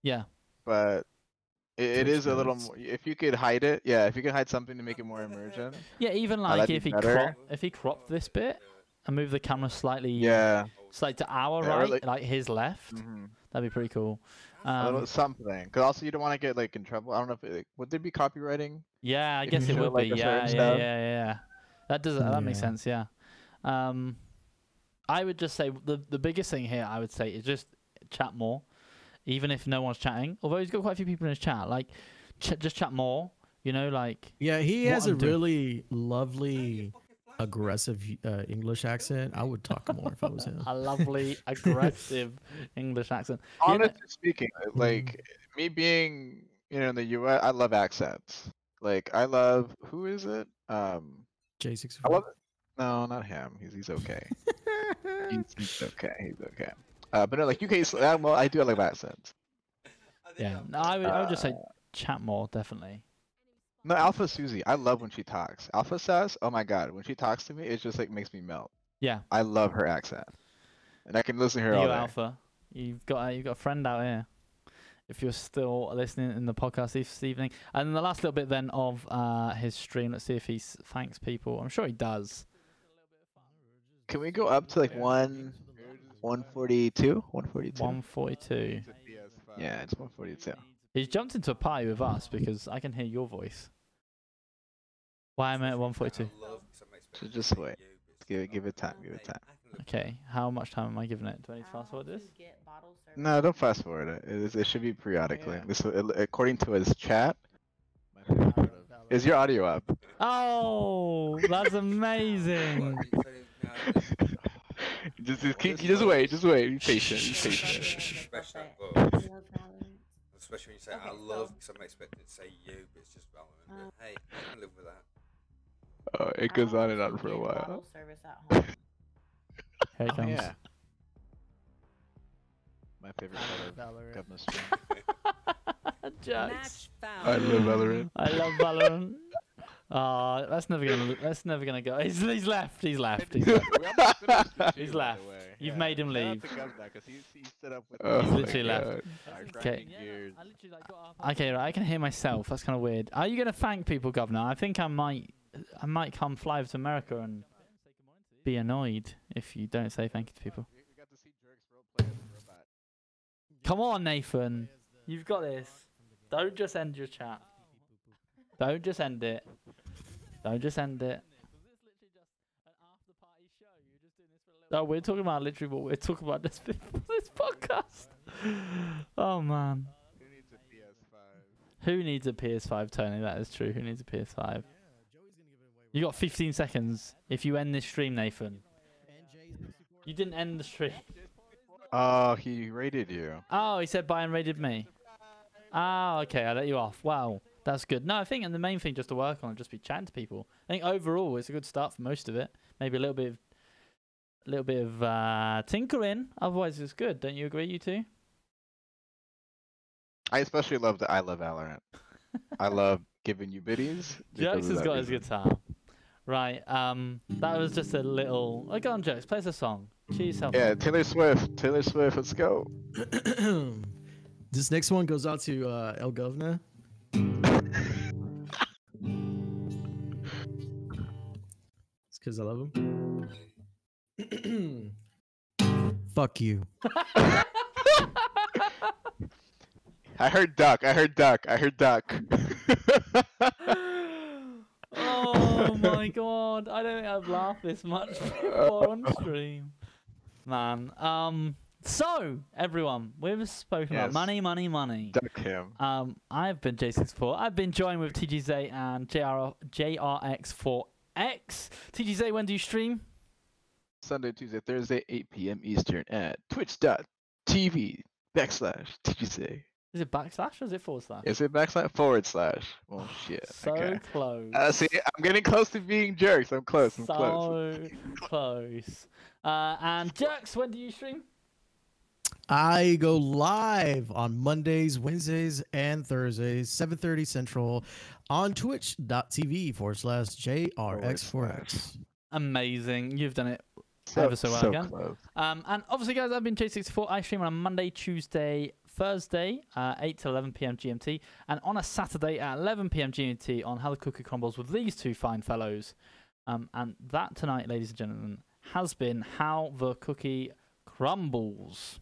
A: Yeah.
C: but it, it is a little. More, if you could hide it, yeah, if you could hide something to make it more immersion.
A: Yeah, even like if he crop if he cropped this bit and moved the camera slightly
C: Yeah.
A: slight to our
C: Yeah,
A: right,
C: like-
A: like his left,
C: hmm
A: that'd be pretty cool.
C: A little
A: Um,
C: something, because also you don't want to get like in trouble. I don't know if it, like, would there be copyrighting?
A: yeah, I guess it
C: show,
A: would
C: like,
A: be.
C: a
A: Yeah, yeah,
C: certain
A: yeah, yeah, That does that makes sense. Yeah. Um, I would just say the the biggest thing here, I would say, is just chat more, even if no one's chatting. Although he's got quite a few people in his chat, like ch- just chat more. You know, like
B: Yeah, he has a
A: I'm doing.
B: really lovely, aggressive uh, English accent. I would talk more if I was him. (laughs)
A: a lovely, aggressive English accent. You know-
C: Honestly speaking, uh, like me being you know in the U.S., I love accents. Like I love who is it? Um,
B: J6.
C: I love. No, not him. He's he's okay. he's, he's okay. He's okay. Uh, but no, like UK. uh, Well, I do like accents. (laughs)
A: Yeah, no, I would, I would just say
C: Uh,
A: chat more, definitely.
C: No, Alpha Susie. I love when she talks. Alpha says, "Oh my god," when she talks to me, it just like makes me melt.
A: Yeah,
C: I love her accent, and I can listen to her
A: you
C: all day.
A: Alpha, you've got a, you've got a friend out here. If you're still listening in the podcast this evening, and the last little bit then of uh, his stream, let's see if he thanks people. I'm sure he does.
C: Can we go up to like one, one forty-two, one forty-two?
A: 142.
C: Yeah, it's one forty-two.
A: He's jumped into a party with us because I can hear your voice. Why am I at 142?
C: So just wait. Give it, give it time. Give it time.
A: Okay, how much time am I giving it? Do I need to fast forward this?
C: No, don't fast forward it. It, is, it should be periodically.
B: Yeah.
C: This, according to his chat. Is your audio up?
A: Oh, that's amazing. (laughs)
C: just, just, keep, just wait. Just wait. Be patient. Be patient. (laughs) (laughs)
F: Especially,
G: I
F: but
G: love Valorant.
F: especially when you say
G: Okay,
F: I
G: so-
F: love, because I'm expecting to say you, but it's just Valorant.
G: Uh,
F: but hey, I can live with that.
C: Oh, it goes on and on for a while.
G: bottle service at home.
A: Here it
C: Oh, yeah. My favorite part of
E: Valorant.
C: Governor Stream. (laughs)
A: Jokes.
C: I love Valorant.
A: I love Valorant. (laughs) Oh, that's never gonna. That's never gonna go. He's, he's left. He's left. He's left. (laughs) He's left. You've made him leave.
C: Oh
A: He's
C: my
A: literally left.
C: God.
A: Okay.
C: Gears.
A: Okay, right. I can hear myself. That's kind of weird. Are you gonna thank people, Governor? I think I might. I might come fly over to America and be annoyed if you don't say thank you to people. Come on, Nathan. You've got this. Don't just end your chat. Don't just end it. Don't just end it. No, we're talking about literally what we're talking about (laughs) this this podcast. Oh man. Who needs a PS5, Tony? That is true. Who needs a PS5? You got 15 seconds if you end this stream, Nathan. You didn't end the stream.
C: Oh, he rated you.
A: Oh, he said Bayern raided me. Ah, okay, I let you off. Wow, that's good. No, I think and the main thing just to work on, just be chatting to people. I think overall it's a good start for most of it. Maybe a little bit of, a little bit of uh, tinkering. Otherwise, it's good. Don't you agree, you two?
C: I especially love that I love Valorant. I (laughs) love giving you biddies. because
A: Jokes has
C: that
A: got his guitar. Right. Um, that was just a little. Oh, go on, Jokes. Play us a song. Cheer yourself.
C: Yeah,
A: up.
C: Taylor Swift. Taylor Swift. Let's go. (clears throat)
B: this next one goes out to uh, El Govna. Because I love him. (clears throat) Fuck you. (laughs)
C: I heard duck. I heard duck. I heard duck. (laughs)
A: oh my god! I don't think I've laughed this much before on stream, man. Um. So everyone, we've spoken about money, money, money.
C: duck him.
A: Um, I've been J64. I've been joined with TGZ and JR, JRX4X. TGZ, when do you stream?
C: Sunday, Tuesday, Thursday, 8 p.m. Eastern at twitch.tv backslash TGC.
A: Is it backslash or is it forward slash?
C: Is it backslash forward slash? Oh, (sighs) shit.
A: so
C: okay.
A: close.
C: Uh, see, I'm getting close to being jerks. I'm close. I'm close.
A: so close. Uh, and Jerks, when do you stream?
B: I go live on Mondays, Wednesdays, and Thursdays, 7:30 Central, on Twitch.tv forward slash JRX4X.
A: Amazing. You've done it
C: So,
A: Ever so well
C: so
A: again.
C: close.
A: Um, and obviously, guys, I've been J64. I stream on a Monday, Tuesday, Thursday, uh, 8 to 11 p.m. GMT, and on a Saturday at 11 p.m. GMT on How the Cookie Crumbles with these two fine fellows. Um, and that tonight, ladies and gentlemen, has been How the Cookie Crumbles.